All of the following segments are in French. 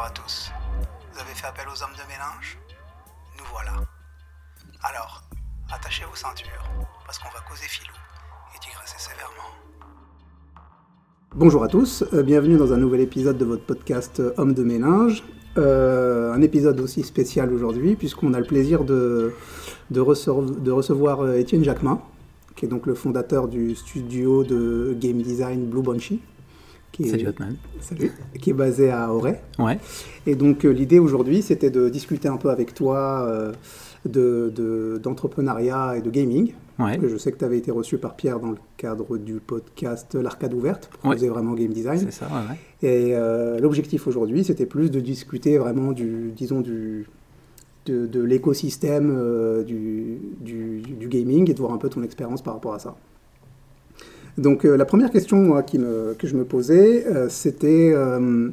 Bonjour à tous. Vous avez fait appel aux hommes de mélange? Nous voilà. Alors, attachez vos ceintures, parce qu'on va causer filou et digresser sévèrement. Bonjour à tous, euh, bienvenue dans un nouvel épisode de votre podcast euh, Homme de mélange. Euh, un épisode aussi spécial aujourd'hui, puisqu'on a le plaisir de, de, de recevoir Étienne Jacquemin, qui est donc le fondateur du studio de game design Blue Banshee. Qui est, Salut Hotman. Salut, qui est basé à Auray. Ouais. Et donc euh, l'idée aujourd'hui, c'était de discuter un peu avec toi euh, de- de- d'entrepreneuriat et de gaming. Ouais. Je sais que tu avais été reçu par Pierre dans le cadre du podcast L'Arcade Ouverte, pour Ouais. vraiment game design. C'est ça, ouais. Et euh, l'objectif aujourd'hui, c'était plus de discuter vraiment du, disons, du, de, de l'écosystème du, du, du gaming et de voir un peu ton expérience par rapport à ça. Donc euh, la première question moi, qui me, que je me posais, euh, c'était euh,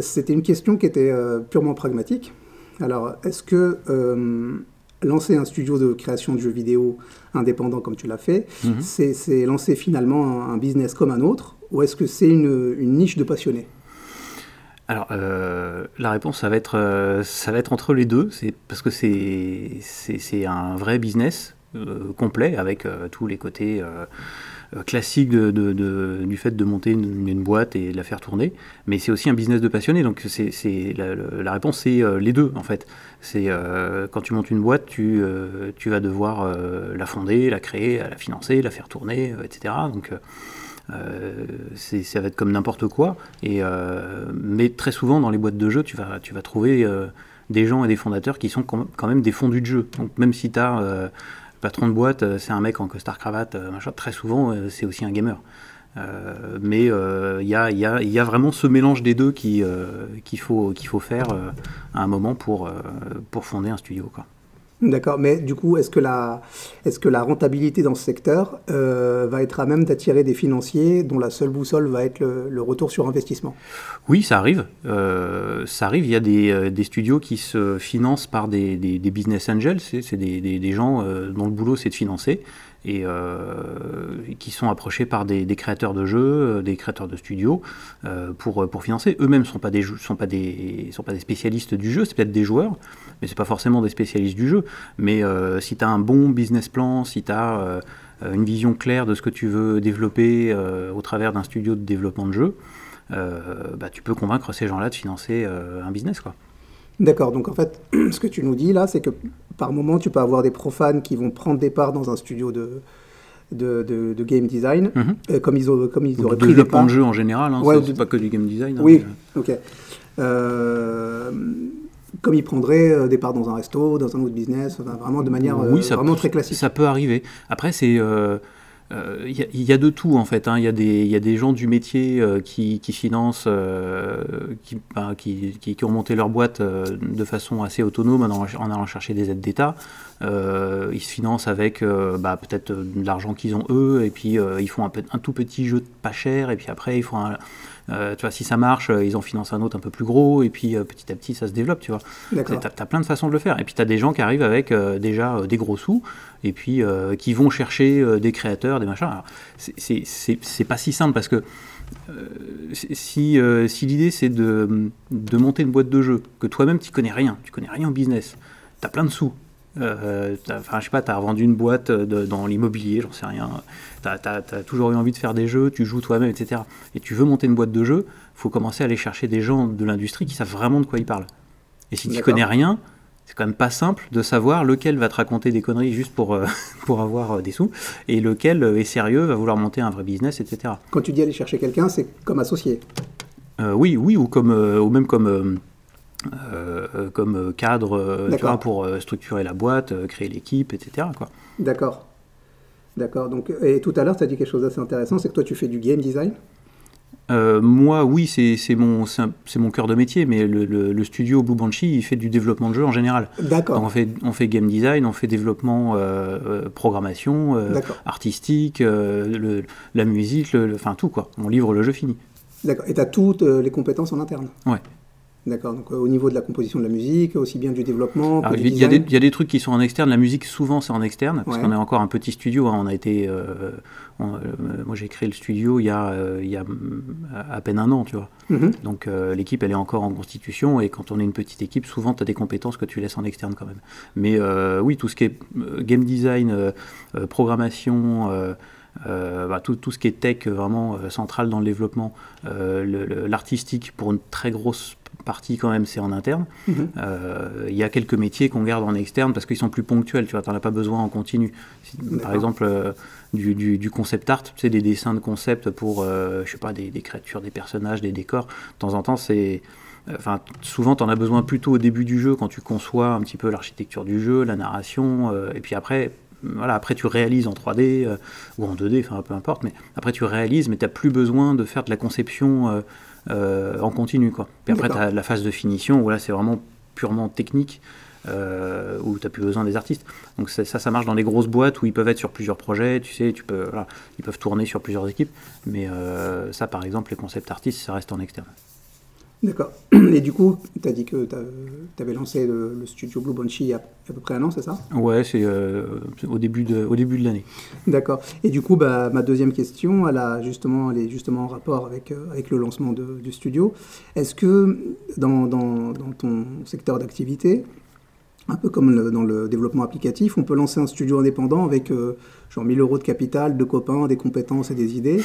c'était une question qui était purement pragmatique. Alors, est-ce que euh, lancer un studio de création de jeux vidéo indépendant comme tu l'as fait, Mhm. c'est c'est lancer finalement un, un business comme un autre, ou est-ce que c'est une, une niche de passionnés? Alors, euh, la réponse, ça va être, euh, ça va être entre les deux. C'est parce que c'est, un vrai business complet avec tous les côtés euh, de- du fait de monter une, boîte et de la faire tourner. Mais c'est aussi un business de passionné. Donc, c'est, la, réponse, c'est euh, les deux en fait. C'est euh, quand tu montes une boîte, tu, vas devoir la fonder, la créer, la financer, la faire tourner, etc. Donc, ça va être comme n'importe quoi. Et, mais très souvent, dans les boîtes de jeux, tu vas, trouver des gens et des fondateurs qui sont quand même des fondus de jeu. Donc même si tu as patron de boîte, euh, c'est un mec en costard-cravate, euh, machin, très souvent, euh, c'est aussi un gamer. Mais il y, a, vraiment ce mélange des deux qui, qu'il faut, faire à un moment pour, fonder un studio. D'accord, mais du coup, est-ce que la, est-ce que la rentabilité dans ce secteur euh, va être à même d'attirer des financiers dont la seule boussole va être le, retour sur investissement? Oui, ça arrive. Euh, ça arrive. Il y a des, euh, des studios qui se financent par des, des- business angels. C'est des, des- gens dont le boulot c'est de financer et euh, qui sont approchés par des, créateurs de jeux, euh, des créateurs de studios euh, pour, pour financer. Eux-mêmes sont pas des sont pas des sont pas des spécialistes du jeu. C'est peut-être des joueurs, mais c'est pas forcément des spécialistes du jeu. Mais si tu as un bon business plan, si tu as une vision claire de ce que tu veux développer au travers d'un studio de développement de jeu, bah, tu peux convaincre ces gens-là de financer un business. D'accord, donc en fait, ce que tu nous dis là, c'est que par moment, tu peux avoir des profanes qui vont prendre des parts dans un studio de, de, de- de game design, Mhm. euh, comme ils, ont- comme ils auraient de pris des développement parts. de jeu en général, hein, Ouais, c'est pas que du game design. hein, Oui, mais, ok. Euh, comme ils prendraient euh, des parts dans un resto, dans un autre business, enfin, vraiment de manière euh, Oui, ça vraiment peut- très classique. Ça peut arriver. Après, c'est. Euh, euh, Il y, a- il y de tout en fait. hein. Il y, a des- il y a des gens du métier euh, qui, financent, euh, qui, ben, qui, qui- qui ont monté leur boîte de façon assez autonome en, allant- chercher des aides d'État. Ils se financent avec bah, peut-être de l'argent qu'ils ont eux, et puis ils font un, un tout petit jeu pas cher, et puis après ils font un, euh, tu vois, si ça marche, euh, ils en financent un autre un peu plus gros, et puis euh, petit à petit ça se développe, tu vois. T'as as plein de façons de le faire. Et puis tu as des gens qui arrivent avec euh, déjà des gros sous et puis qui vont chercher des créateurs, des machins. C'est- c'est- C'est c'est pas si simple parce que si, si l'idée c'est de, de monter une boîte de jeu, que toi-même tu connais rien, tu connais rien au business, tu as plein de sous. Euh, t'as- Enfin, je sais pas, tu as revendu une boîte euh, de- dans l'immobilier, j'en sais rien. Tu as, toujours eu envie de faire des jeux, tu joues toi-même, etc. Et tu veux monter une boîte de jeux, faut commencer à aller chercher des gens de l'industrie qui savent vraiment de quoi ils parlent. Et si tu connais rien, c'est quand même pas simple de savoir lequel va te raconter des conneries juste pour, euh, pour avoir des sous et lequel est sérieux, va vouloir monter un vrai business, etc. Quand tu dis aller chercher quelqu'un, c'est comme associé. Euh, oui, oui, ou, comme, euh, ou même comme, euh, euh, comme euh, cadre tu vois, pour structurer la boîte, créer l'équipe, etc. D'accord. D'accord. Donc, et tout à l'heure, tu as dit quelque chose d'assez intéressant, c'est que toi, tu fais du game design? Euh, moi, oui, c'est mon, cœur de métier, mais le, le- le studio Blue Banshee, il fait du développement de jeu en général. D'accord. on fait, on fait game design, on fait développement, euh, programmation, euh, artistique, le- la musique, enfin tout quoi. On livre le jeu fini. D'accord. Et tu as toutes les compétences en interne? Ouais. D'accord, donc euh, au niveau de la composition de la musique, aussi bien du développement. il, y a des, il y, a des trucs qui sont en externe, la musique souvent c'est en externe, parce qu'on est encore un petit studio, hein. on a été. Euh, euh, moi j'ai créé le studio il y, a, il y a à peine un an, tu vois. Mhm. Donc l'équipe elle est encore en constitution, et quand on est une petite équipe, souvent tu as des compétences que tu laisses en externe quand même. Mais oui, tout ce qui est game design, programmation. Bah, tout, tout, ce qui est tech vraiment central dans le développement, l'artistique pour une très grosse partie quand même c'est en interne. Mhm. Euh, il y a quelques métiers qu'on garde en externe parce qu'ils sont plus ponctuels, tu vois, n'en as pas besoin en continu. Par exemple, euh, du, concept art, tu sais, des dessins de concept pour, euh, je sais pas, des, créatures, des personnages, des décors. De temps en temps, c'est... Enfin, souvent, tu en as besoin plutôt au début du jeu, quand tu conçois un petit peu l'architecture du jeu, la narration, et puis après, voilà, après tu réalises en 3D ou en 2D, enfin peu importe, mais après tu réalises, mais tu n'as plus besoin de faire de la conception euh, en continu. Quoi. Puis après, tu as la phase de finition où là, c'est vraiment purement technique. Euh, où tu n'as plus besoin des artistes. Donc ça, ça marche dans les grosses boîtes où ils peuvent être sur plusieurs projets, tu sais, tu peux, ils peuvent tourner sur plusieurs équipes. Mais euh, ça, par exemple, les concepts artistes, ça reste en externe. D'accord. Et du coup, tu as dit que tu avais lancé le, studio Blue Banshee il y a à peu près un an, c'est ça? Ouais, c'est euh, au début de, au début de l'année. D'accord. Et du coup, bah, ma deuxième question, elle, a justement, elle est justement en rapport avec, euh, avec le lancement du studio. Est-ce que dans, dans, dans, ton secteur d'activité, un peu comme dans le développement applicatif, on peut lancer un studio indépendant avec euh, genre 1000 euros de capital, de copains, des compétences et des idées?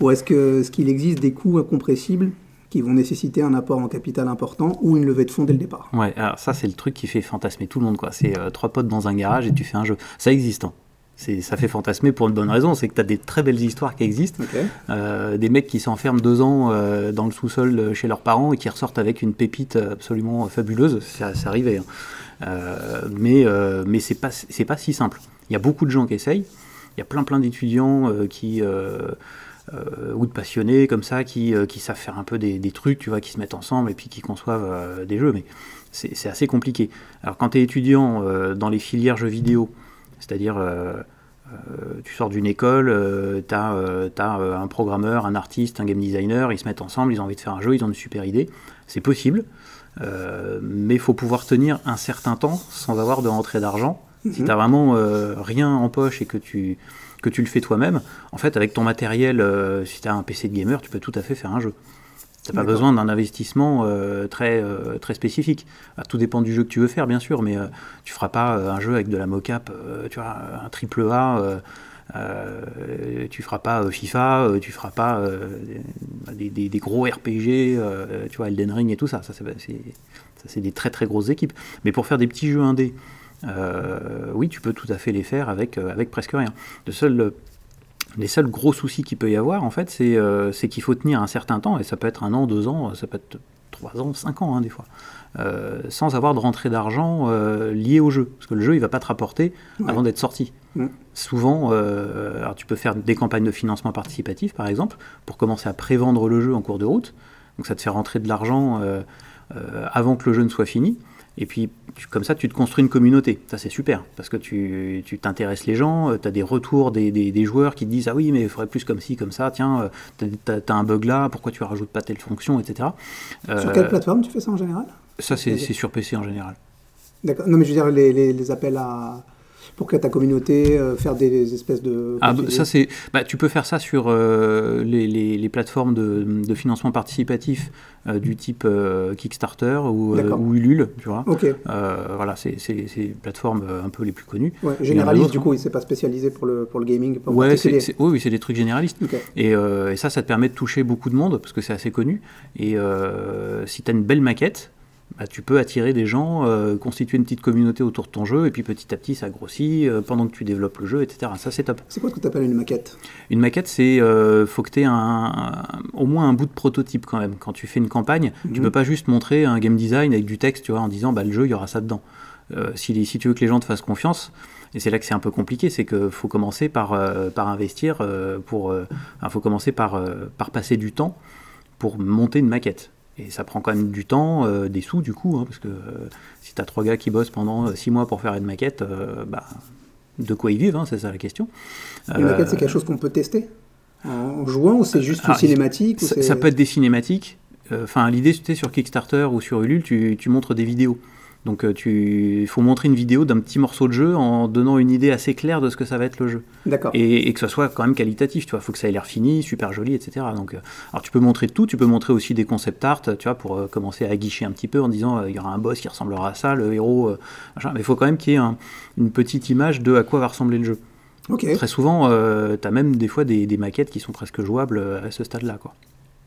Ou est-ce qu'il ce qu'il existe des coûts incompressibles qui vont nécessiter un apport en capital important ou une levée de fonds dès le départ. Ouais, alors ça c'est le truc qui fait fantasmer tout le monde quoi. C'est euh, trois potes dans un garage et tu fais un jeu. Ça existe. Hein. ça fait fantasmer pour une bonne raison, c'est que tu as des très belles histoires qui existent. Euh, des mecs qui s'enferment deux ans euh, dans le sous-sol chez leurs parents et qui ressortent avec une pépite absolument fabuleuse. C'est arrivé. Hein. mais mais c'est pas, pas si simple. Il y a beaucoup de gens qui essayent. Il y a plein plein d'étudiants qui euh, ou de passionnés comme ça qui, euh, qui, savent faire un peu des, trucs, tu vois, qui se mettent ensemble et puis qui conçoivent euh, des jeux. Mais c'est assez compliqué. Alors quand tu es étudiant dans les filières jeux vidéo, c'est-à-dire tu sors d'une école, tu as, un programmeur, un artiste, un game designer, ils se mettent ensemble, ils ont envie de faire un jeu, ils ont une super idée. C'est possible, mais il faut pouvoir tenir un certain temps sans avoir de rentrée d'argent. Si tu n'as vraiment rien en poche et que tu que tu le fais toi-même, en fait, avec ton matériel, euh, si tu as un PC de gamer, tu peux tout à fait faire un jeu. Tu n'as pas besoin d'un investissement euh, très, euh, très spécifique. Ah, tout dépend du jeu que tu veux faire, bien sûr, mais tu feras pas un jeu avec de la mocap, tu vois, un triple A. tu feras pas FIFA, tu feras pas des, des, gros RPG, tu vois, Elden Ring et tout ça. Ça, c'est des très très grosses équipes. Mais pour faire des petits jeux indés, euh, oui, tu peux tout à fait les faire avec, euh, avec presque rien. Le seul, les seuls gros soucis qu'il peut y avoir, en fait, c'est c'est qu'il faut tenir un certain temps, et ça peut être un an, deux ans, ça peut être trois ans, cinq ans, hein, des fois, euh, sans avoir de rentrée d'argent liée au jeu. Parce que le jeu, il va pas te rapporter avant d'être sorti. Souvent, alors tu peux faire des campagnes de financement participatif, par exemple, pour commencer à prévendre le jeu en cours de route. Donc ça te fait rentrer de l'argent avant que le jeu ne soit fini. Et puis, comme ça, tu te construis une communauté. Ça, c'est super, parce que tu t'intéresses les gens, euh, tu as des retours des, des, joueurs qui te disent Ah oui, mais il faudrait plus comme ci, comme ça, tiens, euh, tu as, un bug là, pourquoi tu rajoutes pas telle fonction, etc. Sur quelle plateforme tu fais ça en général? Ça, c'est sur PC en général. D'accord. Non, mais je veux dire, les, les appels à pour que ta communauté, euh, faire des, espèces de... Ah, ça c'est, bah, tu peux faire ça sur euh, les, les, plateformes de, de, financement participatif euh, du type Kickstarter ou, ou, Ulule, tu vois. Ok. voilà, c'est les plateformes un peu les plus connues. Ouais, généraliste, du coup, il s'est pas spécialisé pour le, pour le gaming. ouais, c'est oui, c'est des trucs généralistes. Et, et, ça, ça te permet de toucher beaucoup de monde parce que c'est assez connu. Et si tu as une belle maquette, bah, tu peux attirer des gens, euh, constituer une petite communauté autour de ton jeu, et puis petit à petit ça grossit euh, pendant que tu développes le jeu, etc. Ça c'est top. C'est quoi ce que tu appelles une maquette? Une maquette, c'est euh, faut que tu aies un, au moins un bout de prototype quand même. Quand tu fais une campagne, tu tu mhm. peux pas juste montrer un game design avec du texte, tu vois, en disant bah, le jeu il y aura ça dedans. si, si tu veux que les gens te fassent confiance, et c'est là que c'est un peu compliqué, c'est qu'il faut commencer par, par investir, pour, il faut commencer par, par passer du temps pour monter une maquette. Et ça prend quand même du temps, euh, des sous du coup, hein, parce que euh, si tu as trois gars qui bossent pendant euh, six mois pour faire une maquette, bah, de quoi ils vivent, hein, c'est ça la question. Une maquette, c'est quelque chose qu'on peut tester en jouant ou c'est juste une ah, cinématique ça, peut être des cinématiques. enfin l'idée c'était sur Kickstarter ou sur Ulule, tu, tu montres des vidéos. Donc euh, tu, il faut montrer une vidéo d'un petit morceau de jeu en donnant une idée assez claire de ce que ça va être le jeu. D'accord. Et, et que ça soit quand même qualitatif, tu vois. Il faut que ça ait l'air fini, super joli, etc. Donc, euh, alors tu peux montrer tout, tu peux montrer aussi des concept art, tu vois, pour euh, commencer à guicher un petit peu en disant euh, il y aura un boss qui ressemblera à ça, le héros, machin. Mais il faut quand même qu'il y ait un- une petite image de à quoi va ressembler le jeu. Ok, Très souvent, tu as même des fois des, des maquettes qui sont presque jouables à ce stade-là, quoi.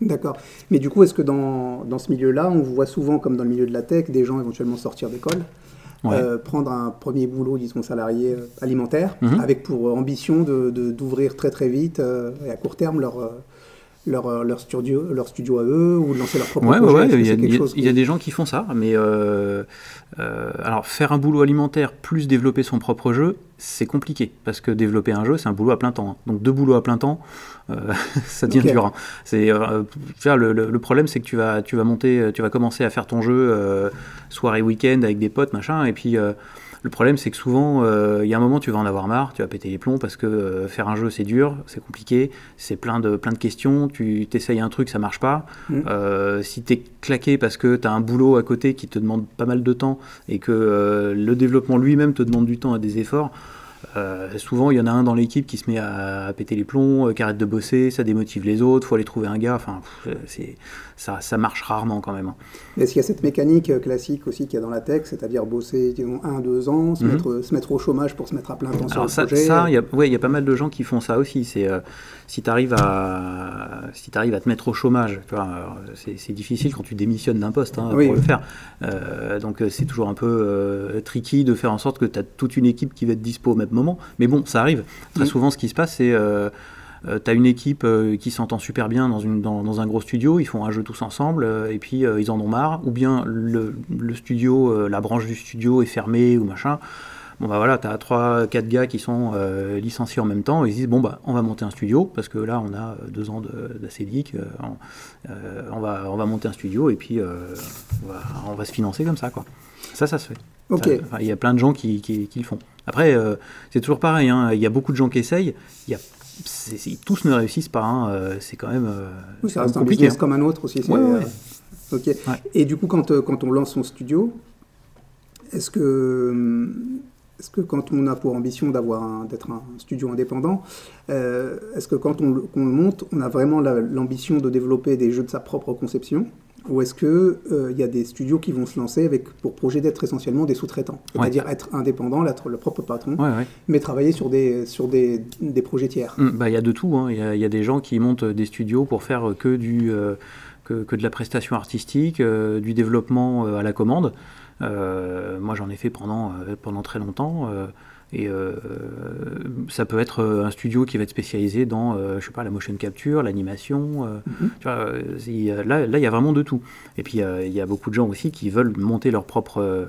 D'accord. Mais du coup, est-ce que dans, dans ce milieu-là, on voit souvent, comme dans le milieu de la tech, des gens éventuellement sortir d'école, Ouais. euh, prendre un premier boulot, disons, salarié euh, alimentaire, Mhm. avec pour ambition de- de- d'ouvrir très très vite euh, et à court terme leur, leur, euh, leur, studio, leur studio à eux ou de lancer leur propre Ouais, projet ouais, il y, a, c'est quelque il y a- chose il y a des gens qui font ça, mais euh, euh, alors faire un boulot alimentaire plus développer son propre jeu, c'est compliqué parce que développer un jeu, c'est un boulot à plein temps. hein. Donc deux boulots à plein temps, euh, ça devient dur. hein. C'est le, le- le problème, c'est que tu vas, tu vas monter, tu vas commencer à faire ton jeu soirée week-end avec des potes, machin, et puis le problème, c'est que souvent, euh, il y a un moment, tu vas en avoir marre, tu vas péter les plombs parce que euh, faire un jeu, c'est dur, c'est compliqué, c'est plein de, plein de questions. Tu t'essayes un truc, ça marche pas. Mm. Euh, si tu es claqué parce que tu as un boulot à côté qui te demande pas mal de temps et que le développement lui-même te demande du temps et des efforts, euh, souvent il y en a un dans l'équipe qui se met à, à péter les plombs, euh, qui arrête de bosser, ça démotive les autres, faut aller trouver un gars. Enfin, c'est ça, ça marche rarement quand même. hein. Est-ce qu'il y a cette mécanique euh, classique aussi qu'il y a dans la tech, c'est-à-dire bosser, disons, un, deux ans, se, Mhm. mettre, se mettre au chômage pour se mettre à plein temps sur Alors le ça, projet ça, il y a, ouais, il y a pas mal de gens qui font ça aussi. C'est euh, si tu arrives à, si arrives à te mettre au chômage, c'est, difficile quand tu démissionnes d'un poste hein, Oui. pour le faire. Euh, donc euh, c'est toujours un peu euh, tricky de faire en sorte que tu as toute une équipe qui va être dispo au même moment. Mais bon, ça arrive. Très Mm. souvent, ce qui se passe, c'est euh, tu as une équipe euh, qui s'entend super bien dans, une, dans, dans un gros studio, ils font un jeu tous ensemble, euh, et puis euh, ils en ont marre, ou bien le, le studio, la branche du studio est fermée ou machin. Bon bah voilà, t'as 3 4 gars qui sont licenciés en même temps, ils se disent bon bah on va monter un studio parce que là on a deux ans de- d'ACDIC, euh, on, on va on va monter un studio et puis on, va, on va se financer comme ça quoi. Ça ça se fait. Ok. Ça, enfin, Il y a plein de gens qui, qui- qui le font. Après euh, c'est toujours pareil, hein, il y a beaucoup de gens qui essayent, il y a c'est- tous ne réussent pas, hein, euh, c'est quand même euh, Oui, ça reste un compliqué. business hein. comme un autre aussi. c'est, Ouais, ouais, euh. Et du coup, quand, quand on lance son studio, est-ce que, est-ce que quand on a pour ambition un- d'être un studio indépendant, euh, est-ce que quand on, le- monte, on a vraiment la- l'ambition de développer des jeux de sa propre conception ou est-ce qu'il il y a des studios qui vont se lancer avec pour projet d'être essentiellement des sous-traitants? Ouais. C'est-à-dire être indépendant, être le propre patron, Ouais, ouais. mais travailler sur des, sur des, des projets tiers Hum, bah, Il y a de tout. hein. Il y, a- il y a des gens qui montent des studios pour faire que, du, euh, que, que de la prestation artistique, euh, du développement euh, à la commande. Euh, moi, j'en ai fait pendant, euh, pendant très longtemps. Et euh, ça peut être euh, un studio qui va être spécialisé dans, euh, je sais pas, la motion capture, l'animation. euh, Mhm. tu vois, là, là, il y a vraiment de tout. Et puis, il y a beaucoup de gens aussi qui veulent monter leur propre,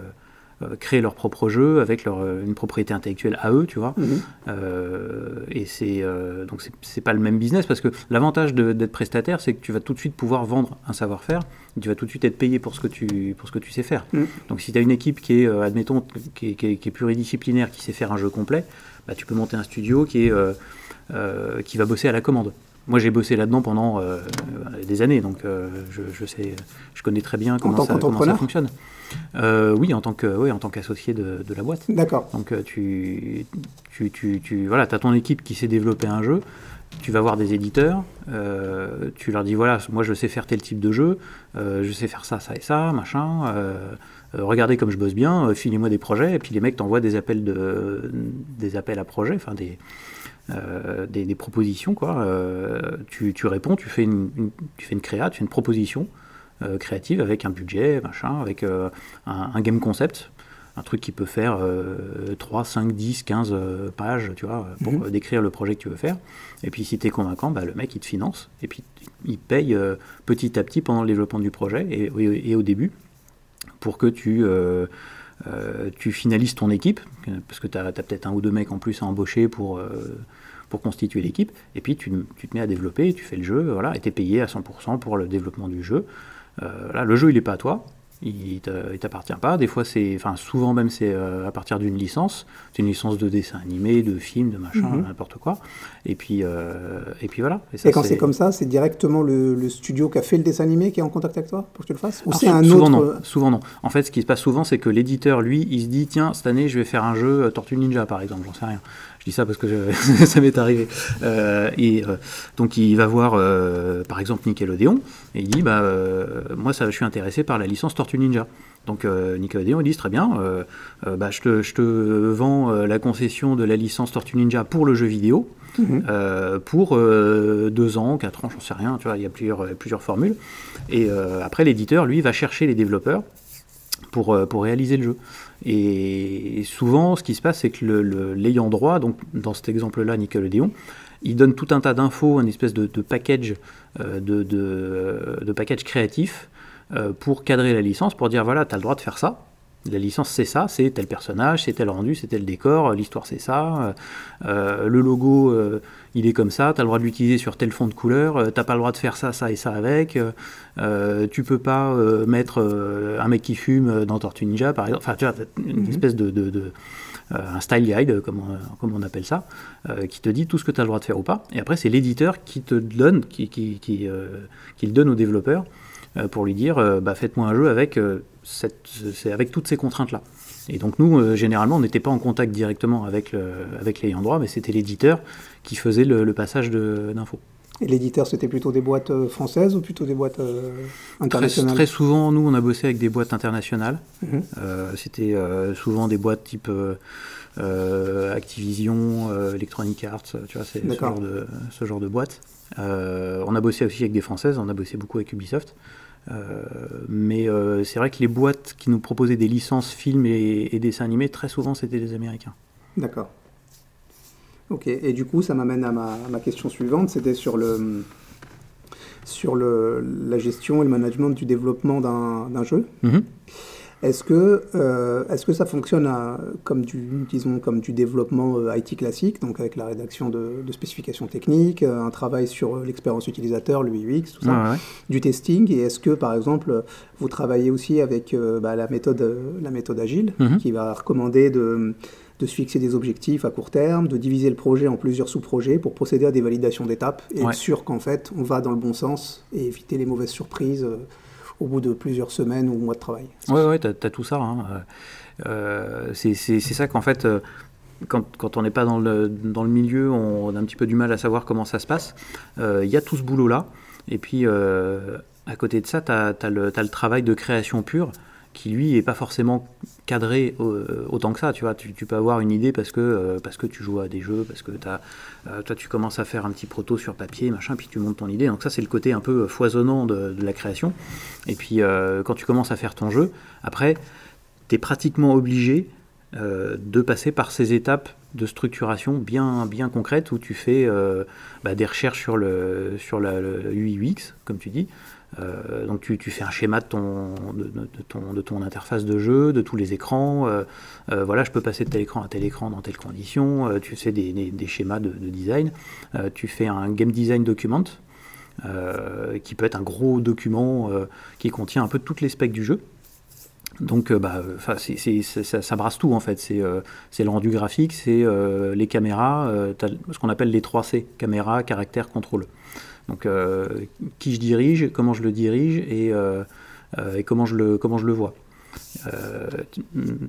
créer leur propre jeu avec leur, euh, une propriété intellectuelle à eux, tu vois. Mhm. Euh, et c'est euh, donc c'est- pas le même business parce que l'avantage d'être prestataire, c'est que tu vas tout de suite pouvoir vendre un savoir-faire, tu vas tout de suite être payé pour ce que tu pour ce que tu sais faire. Mm. Donc si tu as une équipe qui est, euh, admettons, qui est, qui est- qui est pluridisciplinaire, qui sait faire un jeu complet, bah, tu peux monter un studio qui est euh, euh, qui va bosser à la commande. Moi, j'ai bossé là-dedans pendant euh, des années, donc euh, je, je sais, je connais très bien comment, ça, comment ça fonctionne. Euh, oui, en tant que, oui, en tant qu'associé de, de la boîte. D'accord. Donc euh, tu, tu, tu, tu voilà, as ton équipe qui sait développer un jeu, tu vas voir des éditeurs, euh, tu leur dis voilà, moi je sais faire tel type de jeu, euh, je sais faire ça, ça et ça, machin, regardez comme je bosse bien, filez-moi des projets, et puis les mecs t'envoient des appels, de, des appels à projets, enfin des, euh, des, des propositions, quoi. Euh, tu, tu réponds, tu fais une, une- tu fais une créa, tu fais une proposition créative avec un budget, machin, avec euh, un, un game concept, un truc qui peut faire euh, 3, 5, 10, 15 euh, pages, tu vois, pour Mhm. euh, décrire le projet que tu veux faire. Et puis si tu es convaincant, bah, le mec il te finance, et puis il paye euh, petit à petit pendant le développement du projet et, et- et au début, pour que tu... euh, euh, tu finalises ton équipe, euh, parce que tu as, peut-être un ou deux mecs en plus à embaucher pour, euh, pour constituer l'équipe, et puis tu, tu te mets à développer, tu fais le jeu, voilà, et tu es payé à 100% pour le développement du jeu. Euh, là, le jeu, il n'est pas à toi, il t'appartient pas. Des fois, c'est, enfin, souvent même, c'est à partir d'une licence. C'est une licence de dessin animé, de film, de machin, Mhm. n'importe quoi. Et puis, et puis voilà. Et, ça, quand c'est comme ça, c'est directement le, le studio qui a fait le dessin animé qui est en contact avec toi pour que tu le fasses? Ou c'est un souvent autre. non. Souvent non. En fait, ce qui se passe souvent, c'est que l'éditeur, lui, il se dit tiens, cette année, je vais faire un jeu euh, Tortue Ninja, par exemple. J'en sais rien. Je dis ça parce que je- ça m'est arrivé. Euh, et euh, donc, il va voir, euh, par exemple, Nickelodeon et il dit bah moi, ça, je suis intéressé par la licence Tortue Ninja. Donc Nickelodeon ils disent très bien, bah, je, te, je te vends la concession de la licence Tortue Ninja pour le jeu vidéo Mhm. euh, pour euh, deux ans, quatre ans, j'en sais rien, tu vois, il y a plusieurs, plusieurs formules. Et euh, après, l'éditeur, lui, va chercher les développeurs pour, pour réaliser le jeu. Et souvent, ce qui se passe, c'est que l'ayant droit, donc dans cet exemple-là, Nickelodeon, il donne tout un tas d'infos, une espèce de, euh, package créatif euh, pour cadrer la licence, pour dire voilà, tu as le droit de faire ça. La licence, c'est ça, c'est tel personnage, c'est tel rendu, c'est tel décor, l'histoire, c'est ça. euh, le logo, euh, il est comme ça, tu as le droit de l'utiliser sur tel fond de couleur, euh, t'as pas le droit de faire ça, ça et ça avec. euh, euh, tu peux pas euh, mettre euh, un mec qui fume dans Tortue Ninja, par exemple. Enfin, tu vois, une Mhm. espèce de. de- de, euh, un style guide, comme on, comme on appelle ça, euh, qui te dit tout ce que tu as le droit de faire ou pas. Et après, c'est l'éditeur qui te donne, qui, qui, qui, euh, qui le donne au développeur euh, pour lui dire euh, bah, faites-moi un jeu avec, euh, cette, avec toutes ces contraintes-là. Et donc, nous, euh, généralement, on n'était pas en contact directement avec, le, avec l'ayant droit, mais c'était l'éditeur qui faisait le, le passage d'infos. Et l'éditeur, c'était plutôt des boîtes euh, françaises ou plutôt des boîtes euh, internationales? Très souvent, nous, on a bossé avec des boîtes internationales. Mhm. Euh, C'était euh, souvent des boîtes type euh, euh, Activision, euh, Electronic Arts, tu vois, c'est ce genre de, ce genre de boîte. Euh, on a bossé aussi avec des françaises, on a bossé beaucoup avec Ubisoft. Euh, mais euh, c'est vrai que les boîtes qui nous proposaient des licences films et, et dessins animés, très souvent, c'était des Américains. D'accord. Ok, et du coup, ça m'amène à ma, à ma question suivante, c'était sur, le, sur le, la gestion et le management du développement d'un jeu. Mhm. Est-ce que, euh, est-ce que ça fonctionne à- comme, du, disons, comme du développement euh, IT classique, donc avec la rédaction de, de spécifications techniques, euh, un travail sur l'expérience utilisateur, le UX, tout ça, ouais. du testing? Et est-ce que, par exemple, vous travaillez aussi avec euh, bah, la, méthode, la méthode agile, Mhm. qui va recommander de, de se fixer des objectifs à court terme, de diviser le projet en plusieurs sous-projets pour procéder à des validations d'étapes et Ouais. être sûr qu'en fait, on va dans le bon sens et éviter les mauvaises surprises au bout de plusieurs semaines ou mois de travail Ouais, ouais, t'as as tout ça. hein. Euh, euh, c'est ça qu'en fait, euh, quand, quand on n'est pas dans le, dans le milieu, on, a un petit peu du mal à savoir comment ça se passe. Il y a tout ce boulot-là. Et puis, à côté de ça, tu as, t'as le travail de création pure qui, lui, n'est pas forcément cadré euh, autant que ça. Tu, vois. Tu, peux avoir une idée parce que, euh, parce que tu joues à des jeux, parce que euh, toi, tu commences à faire un petit proto sur papier, machin, puis tu montes ton idée. Donc ça, c'est le côté un peu foisonnant de, la création. Et puis, quand tu commences à faire ton jeu, après, tu es pratiquement obligé de passer par ces étapes de structuration bien, bien concrètes où tu fais bah, des recherches sur le, sur la, le comme tu dis. Euh, donc tu, fais un schéma de ton, de, ton, de ton interface de jeu, de tous les écrans. Euh, euh, voilà, je peux passer de tel écran à tel écran dans telles conditions. Euh, tu fais des, schémas de, de design. Tu fais un game design document. Qui peut être un gros document qui contient un peu toutes les specs du jeu. Donc, bah, ça, brasse tout en fait. C'est le rendu graphique, c'est les caméras, ce qu'on appelle les 3 C caméra, caractère, contrôle. Donc, euh, qui je dirige, comment je le dirige et, euh, et comment, je le, comment je le vois. Euh,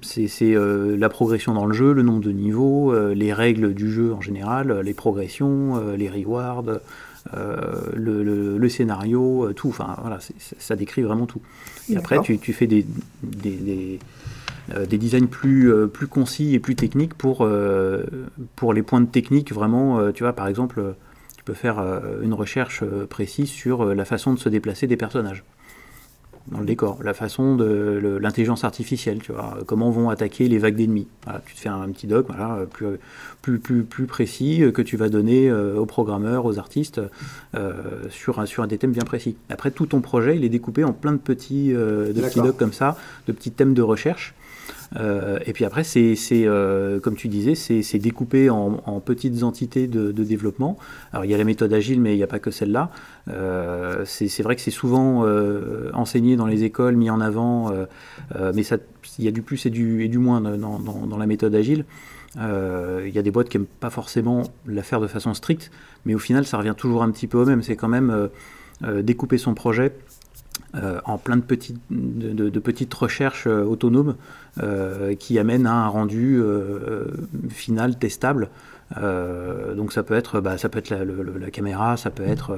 c'est la progression dans le jeu, le nombre de niveaux, les règles du jeu en général, les progressions, les rewards, euh, le, le, le, scénario, tout. Enfin, voilà, ça décrit vraiment tout. Et après, tu, tu, fais des, des, des, euh, des, designs plus, euh, plus concis et plus techniques pour, euh, pour les points de technique. Vraiment, euh, tu vois, par exemple, tu peux faire euh, une recherche précise sur la façon de se déplacer des personnages dans le décor, la façon de l'intelligence artificielle, tu vois, comment vont attaquer les vagues d'ennemis. Voilà, tu te fais un petit doc voilà, plus, plus, plus, plus précis que tu vas donner euh, aux programmeurs, aux artistes, euh, sur, un, sur des thèmes bien précis. Après, tout ton projet, il est découpé en plein de petits, euh, de petits docs comme ça, de petits thèmes de recherche. Et puis après, c'est, comme tu disais, c'est, découpé en, petites entités de, développement. Alors il y a la méthode agile, mais il n'y a pas que celle-là. c'est, vrai que c'est souvent enseigné dans les écoles, mis en avant, mais il y a du plus et du, et du moins dans, dans la méthode agile. Il y a des boîtes qui n'aiment pas forcément la faire de façon stricte, mais au final, ça revient toujours un petit peu au même. C'est quand même découper son projet euh, en plein de petites, de, petites recherches euh, autonomes euh, qui amènent à un rendu final testable. donc ça peut être, bah, ça peut être la, caméra, ça peut être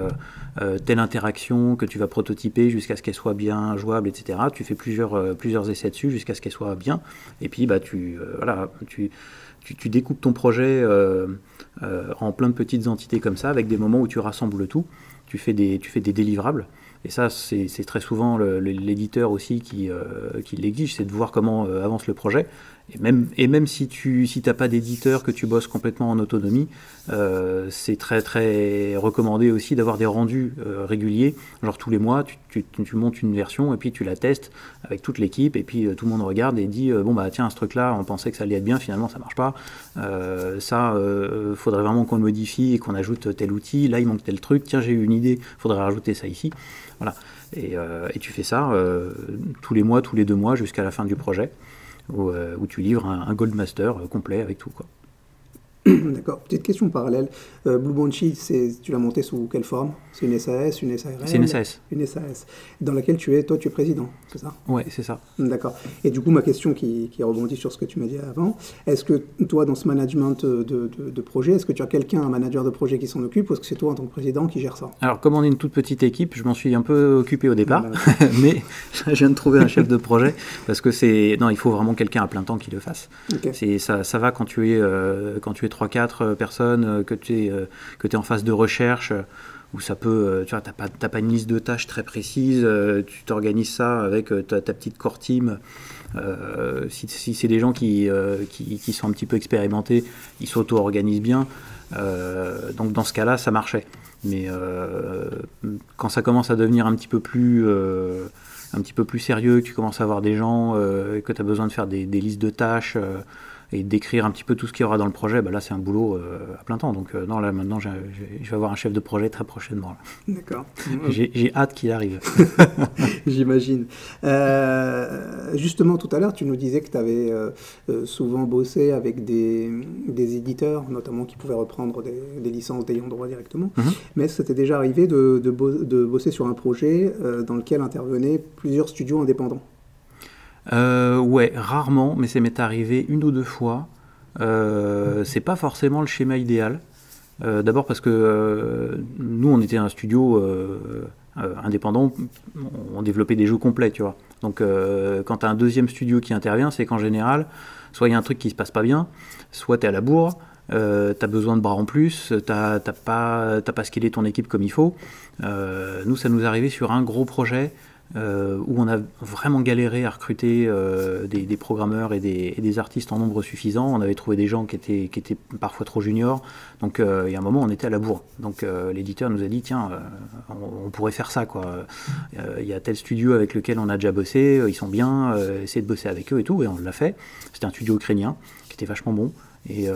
telle interaction que tu vas prototyper jusqu'à ce qu'elle soit bien jouable, etc. Tu fais plusieurs, plusieurs essais dessus jusqu'à ce qu'elle soit bien. Et puis bah, tu, voilà, tu, tu, découpes ton projet en plein de petites entités comme ça, avec des moments où tu rassembles tout. Tu fais des, tu fais des délivrables. Et ça, c'est très souvent l'éditeur aussi qui, euh, qui l'exige, c'est de voir comment euh, avance le projet. Et même, si tu si pas d'éditeur, que tu bosses complètement en autonomie, euh, c'est très très recommandé aussi d'avoir des rendus euh, réguliers. Genre tous les mois, tu, montes une version et puis tu la testes avec toute l'équipe et puis euh, tout le monde regarde et dit bon bah tiens ce truc là, on pensait que ça allait être bien, finalement ça marche pas. ça, faudrait vraiment qu'on le modifie et qu'on ajoute tel outil. Là il manque tel truc. Tiens j'ai eu une idée, faudrait rajouter ça ici. Voilà. Et tu fais ça tous les mois, tous les deux mois jusqu'à la fin du projet. Euh, où, tu livres un, Gold Master euh, complet avec tout. Quoi. D'accord. Petite question parallèle. Euh, Blue Banshee, tu l'as monté sous quelle forme? C'est une SAS, une SARL C'est une SAS. Une SAS, dans laquelle tu es, toi, tu es président, c'est ça? Oui, c'est ça. D'accord. Et du coup, ma question qui, rebondit sur ce que tu m'as dit avant, est-ce que toi, dans ce management de, de, projet, est-ce que tu as quelqu'un, un manager de projet qui s'en occupe, ou est-ce que c'est toi, en tant que président, qui gère ça? Alors, comme on est une toute petite équipe, je m'en suis un peu occupé au départ, mais je viens de trouver un chef de projet, parce que c'est... Non, il faut vraiment quelqu'un à plein temps qui le fasse. Ça va quand tu es, euh, quand tu es 3-4 euh, personnes, euh, que tu es, que es en phase de recherche, où ça peut, tu vois, n'as pas, une liste de tâches très précise, tu t'organises ça avec ta, petite core team. si, c'est des gens qui, qui, sont un petit peu expérimentés, ils s'auto-organisent bien. donc dans ce cas-là, ça marchait. Mais quand ça commence à devenir un petit peu plus, un petit peu plus sérieux, que tu commences à avoir des gens, que tu as besoin de faire des listes de tâches, et d'écrire un petit peu tout ce qu'il y aura dans le projet, bah là c'est un boulot euh, à plein temps. Donc euh, non, là maintenant je vais avoir un chef de projet très prochainement. D'accord. J'ai hâte qu'il arrive. J'imagine. Euh, justement, tout à l'heure, tu nous disais que tu avais souvent bossé avec des, des, éditeurs, notamment qui pouvaient reprendre des, des licences d'ayant droit directement. Mhm. Mais c'était déjà arrivé de, de, de, bosser sur un projet dans lequel intervenaient plusieurs studios indépendants? Euh, ouais, rarement, mais ça m'est arrivé une ou deux fois. Euh, c'est pas forcément le schéma idéal. Euh, d'abord parce que nous, on était un studio indépendant, on développait des jeux complets, tu vois. Donc quand tu as un deuxième studio qui intervient, c'est qu'en général, soit il y a un truc qui se passe pas bien, soit tu es à la bourre, euh, tu as besoin de bras en plus, tu n'as pas, pas scalé ton équipe comme il faut. nous, ça nous arrivé sur un gros projet euh, où on a vraiment galéré à recruter euh, des, programmeurs et des, artistes en nombre suffisant. On avait trouvé des gens qui étaient, parfois trop juniors. Donc euh, il y a un moment, on était à la bourre. Donc l'éditeur nous a dit, tiens, on, pourrait faire ça. Il y a tel studio avec lequel on a déjà bossé, ils sont bien, essayez de bosser avec eux et tout. Et on l'a fait. C'était un studio ukrainien qui était vachement bon. Et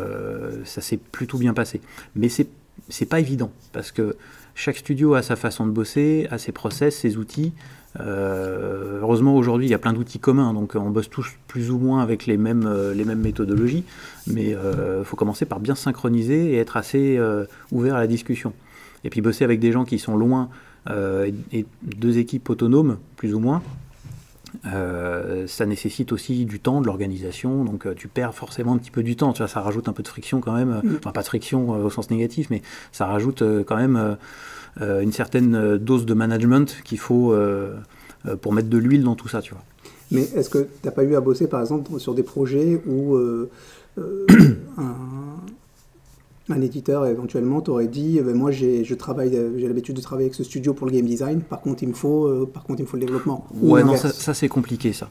ça s'est plutôt bien passé. Mais c'est pas évident parce que chaque studio a sa façon de bosser, a ses process, ses outils. Euh, heureusement, aujourd'hui, il y a plein d'outils communs, donc on bosse tous plus ou moins avec les mêmes, euh, les mêmes méthodologies, mais il euh, faut commencer par bien synchroniser et être assez ouvert à la discussion. Et puis bosser avec des gens qui sont loin et deux équipes autonomes, plus ou moins, ça nécessite aussi du temps, de l'organisation, donc tu perds forcément un petit peu du temps, tu vois, ça rajoute un peu de friction quand même, mm. enfin pas de friction au sens négatif, mais ça rajoute quand même euh, une certaine euh, dose de management qu'il faut euh, pour mettre de l'huile dans tout ça, tu vois. Mais est-ce que tu n'as pas eu à bosser, par exemple, sur des projets où un, éditeur éventuellement t'aurait dit eh ben, moi j'ai je travaille j'ai l'habitude de travailler avec ce studio pour le game design. Par contre il me faut par contre il me faut le développement. Ouais non ça, c'est compliqué ça.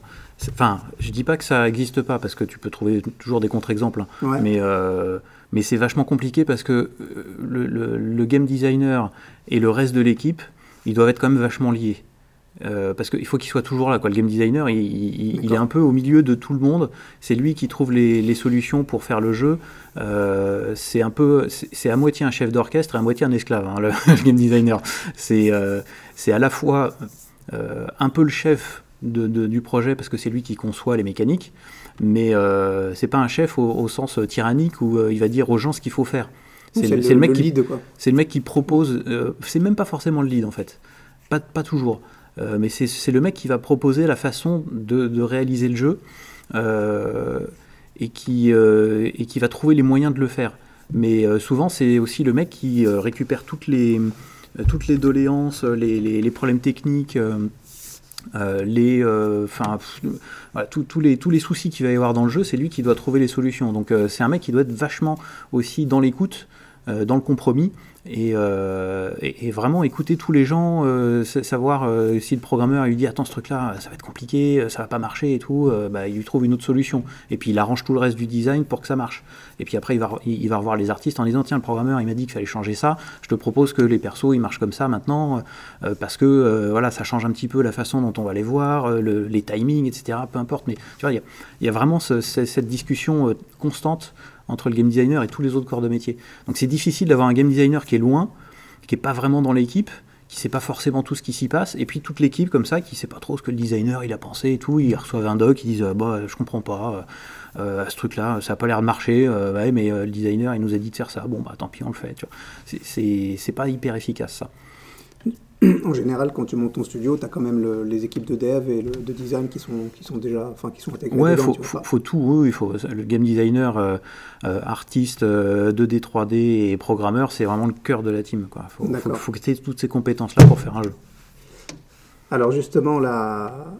Enfin je dis pas que ça n'existe pas parce que tu peux trouver toujours des contre-exemples hein. mais mais c'est vachement compliqué parce que le, le, game designer et le reste de l'équipe, ils doivent être quand même vachement liés. Euh, parce qu'il faut qu'il soit toujours là. Quoi. Le game designer, il, est un peu au milieu de tout le monde. C'est lui qui trouve les, solutions pour faire le jeu. Euh, c'est un peu, c'est à moitié un chef d'orchestre et à moitié un esclave. Hein, le, game designer, c'est euh, c'est à la fois un peu le chef du projet parce que c'est lui qui conçoit les mécaniques, mais c'est pas un chef au, sens tyrannique où il va dire aux gens ce qu'il faut faire. C'est le, mec qui, c'est le mec qui propose. c'est même pas forcément le lead en fait. Pas, pas toujours. Euh, mais c'est le mec qui va proposer la façon de, réaliser le jeu euh, et, qui, euh, et qui va trouver les moyens de le faire. Mais souvent, c'est aussi le mec qui récupère toutes les, doléances, les, problèmes techniques. les, les, tous les soucis qu'il va y avoir dans le jeu, c'est lui qui doit trouver les solutions. Donc c'est un mec qui doit être vachement aussi dans l'écoute, dans le compromis, euh, et, vraiment écouter tous les gens, euh, savoir euh, si le programmeur lui dit attends ce truc là ça va être compliqué, ça va pas marcher et tout, bah, il lui trouve une autre solution. Et puis il arrange tout le reste du design pour que ça marche. Et puis après il va, il, va revoir les artistes en disant tiens le programmeur il m'a dit qu'il fallait changer ça, je te propose que les persos ils marchent comme ça maintenant parce que voilà ça change un petit peu la façon dont on va les voir, les timings etc. Peu importe, mais tu vois il y, a vraiment cette discussion constante entre le game designer et tous les autres corps de métier. Donc c'est difficile d'avoir un game designer qui est loin, qui n'est pas vraiment dans l'équipe, qui sait pas forcément tout ce qui s'y passe, et puis toute l'équipe comme ça qui sait pas trop ce que le designer il a pensé et tout, ils reçoivent un doc, ils disent ah, bah je comprends pas, euh, ce truc-là, ça n'a pas l'air de marcher, euh, mais euh, le designer il nous a dit de faire ça, bon bah tant pis on le fait. C'est pas hyper efficace ça. En général, quand tu montes ton studio, tu as quand même les équipes de dev et de design qui sont, qui sont déjà enfin, qui sont intégrées. Ouais, il faut, faut, tout. Oui, il faut, le game designer, euh, euh, artiste, 2D, euh, 3D et programmeur, c'est vraiment le cœur de la team. Il faut, faut, que tu aies toutes ces compétences-là pour faire un jeu. Alors, justement, la,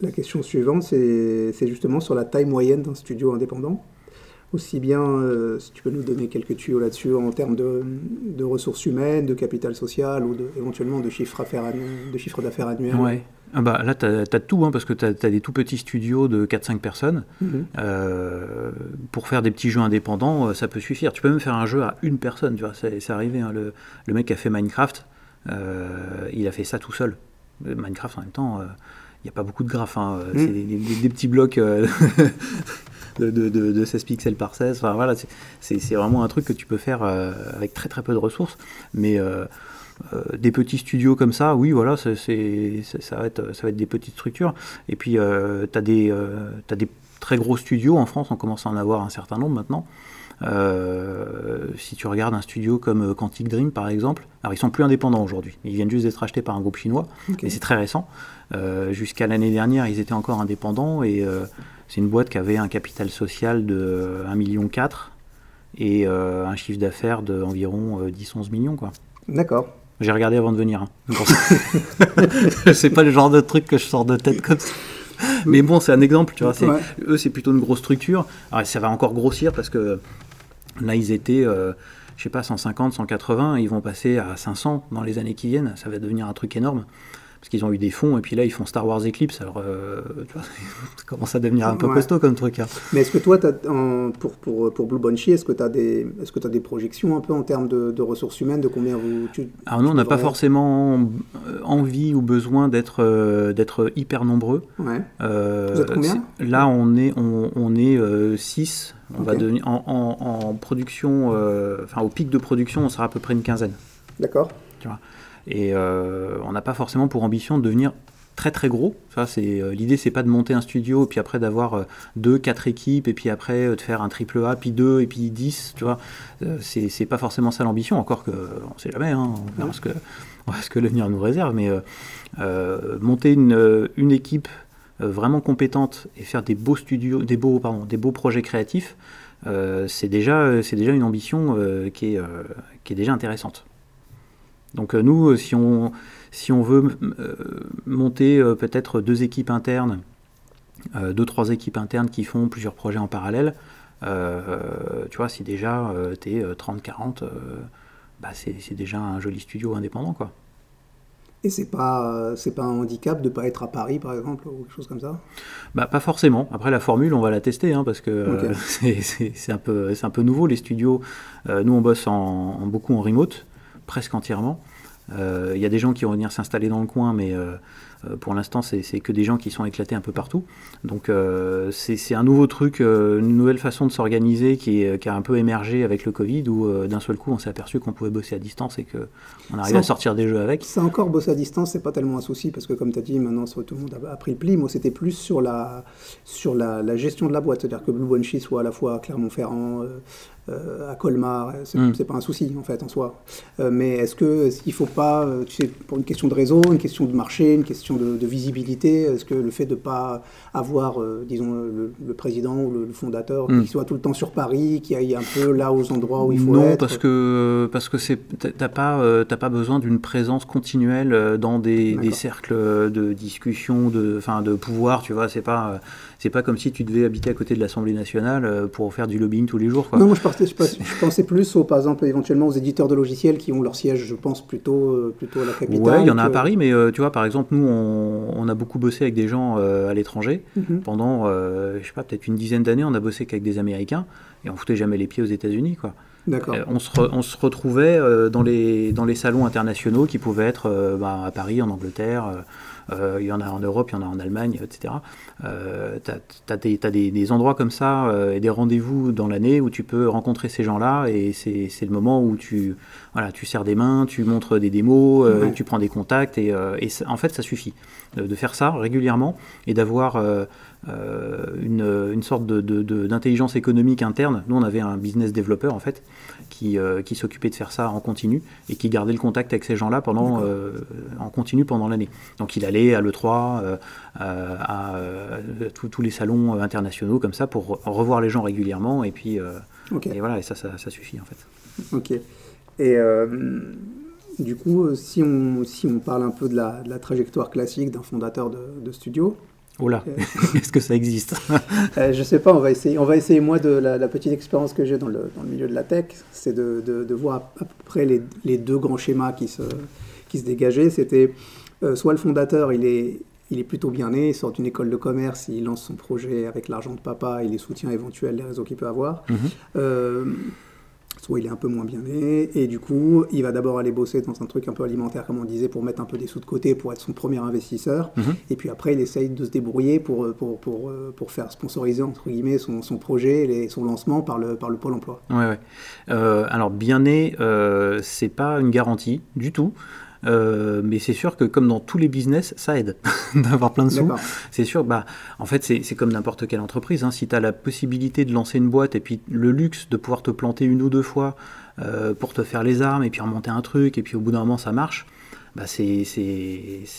la question suivante, c'est justement sur la taille moyenne d'un studio indépendant aussi bien, euh, si tu peux nous donner quelques tuyaux là-dessus, en termes de, ressources humaines, de capital social ou de, éventuellement de chiffre d'affaires annuel. Ouais. Ah bah, là, tu as, tout, hein, parce que tu as, des tout petits studios de 4-5 personnes. Mhm. Euh, pour faire des petits jeux indépendants, euh, ça peut suffire. Tu peux même faire un jeu à une personne. Tu vois, c'est arrivé. Hein, le, le, mec qui a fait Minecraft, il a fait ça tout seul. Minecraft, en même temps, il n'y a pas beaucoup de graphes. Hein, mhm. C'est des, petits blocs de, de, 16 pixels par 16. Enfin, voilà, c'est vraiment un truc que tu peux faire euh, avec très très peu de ressources. Mais euh, euh, des petits studios comme ça, oui, voilà, ça, va être, ça va être des petites structures. Et puis, tu as, des, as des très gros studios en France, on commence à en avoir un certain nombre maintenant. si tu regardes un studio comme Quantic Dream par exemple, alors ils sont plus indépendants aujourd'hui, ils viennent juste d'être achetés par un groupe chinois, et c'est très récent. Jusqu'à l'année dernière, ils étaient encore indépendants et c'est une boîte qui avait un capital social de 1,4 million et euh, un chiffre d'affaires d'environ 10-11 euh, millions. Quoi. D'accord. J'ai regardé avant de venir. Hein. c'est pas le genre de truc que je sors de tête comme ça. Mais bon, c'est un exemple, tu vois. Eux, c'est plutôt une grosse structure. Alors, ça va encore grossir parce que là, ils étaient, euh, je sais pas, 150, 180. Ils vont passer à 500 dans les années qui viennent. Ça va devenir un truc énorme parce qu'ils ont eu des fonds, et puis là, ils font Star Wars Eclipse, alors euh, tu vois, ça commence à devenir un peu costaud comme truc. Hein. Mais est-ce que toi, as, pour, pour, pour, Blue Bunchy, est-ce que tu as, des, est as des projections un peu en termes de, ressources humaines, de combien vous... Tu, alors non, on n'a pas forcément euh, envie ou besoin d'être euh, d'être hyper nombreux. Ouais. vous êtes combien Là, on est, on, on est 6. On va devenir, en, en, production, enfin au pic de production, on sera à peu près une quinzaine. D'accord. Tu vois et euh, on n'a pas forcément pour ambition de devenir très très gros. Ça, c'est euh, l'idée, c'est pas de monter un studio et puis après d'avoir euh, deux, quatre équipes et puis après de faire un triple A, puis deux et puis 10, tu vois. c'est pas forcément ça l'ambition, encore que on sait jamais, hein, on verra ce que, ce que l'avenir nous réserve, mais monter une, une équipe vraiment compétente et faire des beaux studios, des beaux, pardon, des beaux projets créatifs, c'est déjà, c'est déjà une ambition qui, est, qui est déjà intéressante. Donc euh, nous, euh, si on, si on veut euh, monter peut-être deux équipes internes, deux, trois équipes internes qui font plusieurs projets en parallèle, tu vois, si déjà tu es 30-40, bah c'est déjà un joli studio indépendant. quoi. Et c'est pas c'est pas un handicap de pas être à Paris par exemple ou quelque chose comme ça? Bah pas forcément. Après la formule on va la tester hein, parce que c'est un peu c'est un peu nouveau les studios. nous on bosse en, beaucoup en remote presque entièrement. Il y a des gens qui vont venir s'installer dans le coin, mais euh, pour l'instant, c'est que des gens qui sont éclatés un peu partout. Donc euh, c'est un nouveau truc, euh, une nouvelle façon de s'organiser qui, qui, a un peu émergé avec le Covid, où d'un seul coup, on s'est aperçu qu'on pouvait bosser à distance et qu'on arrivait à sortir des jeux avec. C'est encore bosser à distance, c'est pas tellement un souci, parce que comme tu as dit, maintenant tout le monde a, pris le pli. Moi, c'était plus sur, la, sur la, gestion de la boîte, c'est-à-dire que Blue Bunchy soit à la fois à Clermont-Ferrand, euh, à Colmar, hmm. c'est pas un souci en fait en soi. Euh, mais est-ce que il faut pas, euh, tu sais, pour une question de réseau, une question de marché, une question de, visibilité, est-ce que le fait de pas avoir, disons, le, président ou le, fondateur hmm. qui soit tout le temps sur Paris, qui aille un peu là aux endroits où il faut non, être parce que parce que c'est t'as pas t'as pas besoin d'une présence continuelle dans des, des, cercles de discussion, de enfin de pouvoir, tu vois, c'est pas c'est pas comme si tu devais habiter à côté de l'Assemblée nationale euh, pour faire du lobbying tous les jours. Non, moi je, je, pensais plus, aux, par exemple, éventuellement aux éditeurs de logiciels qui ont leur siège, je pense, plutôt, euh, plutôt à la capitale. Ouais, il y en a à Paris, mais euh, tu vois, par exemple, nous, on, a beaucoup bossé avec des gens à l'étranger. Mhm. Pendant, je sais pas, peut-être une dizaine d'années, on a bossé qu'avec des Américains et on foutait jamais les pieds aux États-Unis, quoi. On se, on, se retrouvait dans, les, dans les salons internationaux qui pouvaient être bah, à Paris, en Angleterre, euh, il y en a en Europe, il y en a en Allemagne, etc. Euh, tu as, des, endroits comme ça euh, et des rendez-vous dans l'année où tu peux rencontrer ces gens-là et c'est le moment où tu, voilà, tu serres des mains, tu montres des démos, tu prends des contacts et, en fait ça suffit de, faire ça régulièrement et d'avoir une, une, sorte d'intelligence de, économique interne. Nous on avait un business développeur en fait qui, qui s'occupait de faire ça en continu et qui gardait le contact avec ces gens-là pendant en continu pendant l'année. Donc il a à l'E3, euh, euh, à euh, tous les salons internationaux comme ça pour revoir les gens régulièrement et puis et voilà et ça, ça, suffit en fait. Ok. Et du coup, si on, si on parle un peu de la, trajectoire classique d'un fondateur de, studio, Oh là, est-ce que ça existe? Je Je sais pas, on va essayer. On va essayer moi de la, petite expérience que j'ai dans le, dans le, milieu de la tech, c'est de, de, voir à, peu près les, les, deux grands schémas qui se, qui se dégageaient. C'était euh, soit le fondateur, il est, il est plutôt bien né, il sort d'une école de commerce, il lance son projet avec l'argent de papa et les soutiens éventuels des réseaux qu'il peut avoir. Mhm. Euh, soit il est un peu moins bien né, et du coup, il va d'abord aller bosser dans un truc un peu alimentaire, comme on disait, pour mettre un peu des sous de côté, pour être son premier investisseur. Mhm. Et puis après, il essaye de se débrouiller pour, pour, pour, pour faire sponsoriser, entre guillemets, son, son projet, et son lancement par le, par le Pôle emploi. Ouais, ouais. Euh, alors, bien né, c'est pas une garantie du tout. Euh, mais c'est sûr que comme dans tous les business, ça aide d'avoir plein de sous. C'est sûr, bah, en fait, c'est comme n'importe quelle entreprise. Hein. Si tu as la possibilité de lancer une boîte et puis le luxe de pouvoir te planter une ou deux fois euh, pour te faire les armes et puis remonter un truc et puis au bout d'un moment ça marche, bah c'est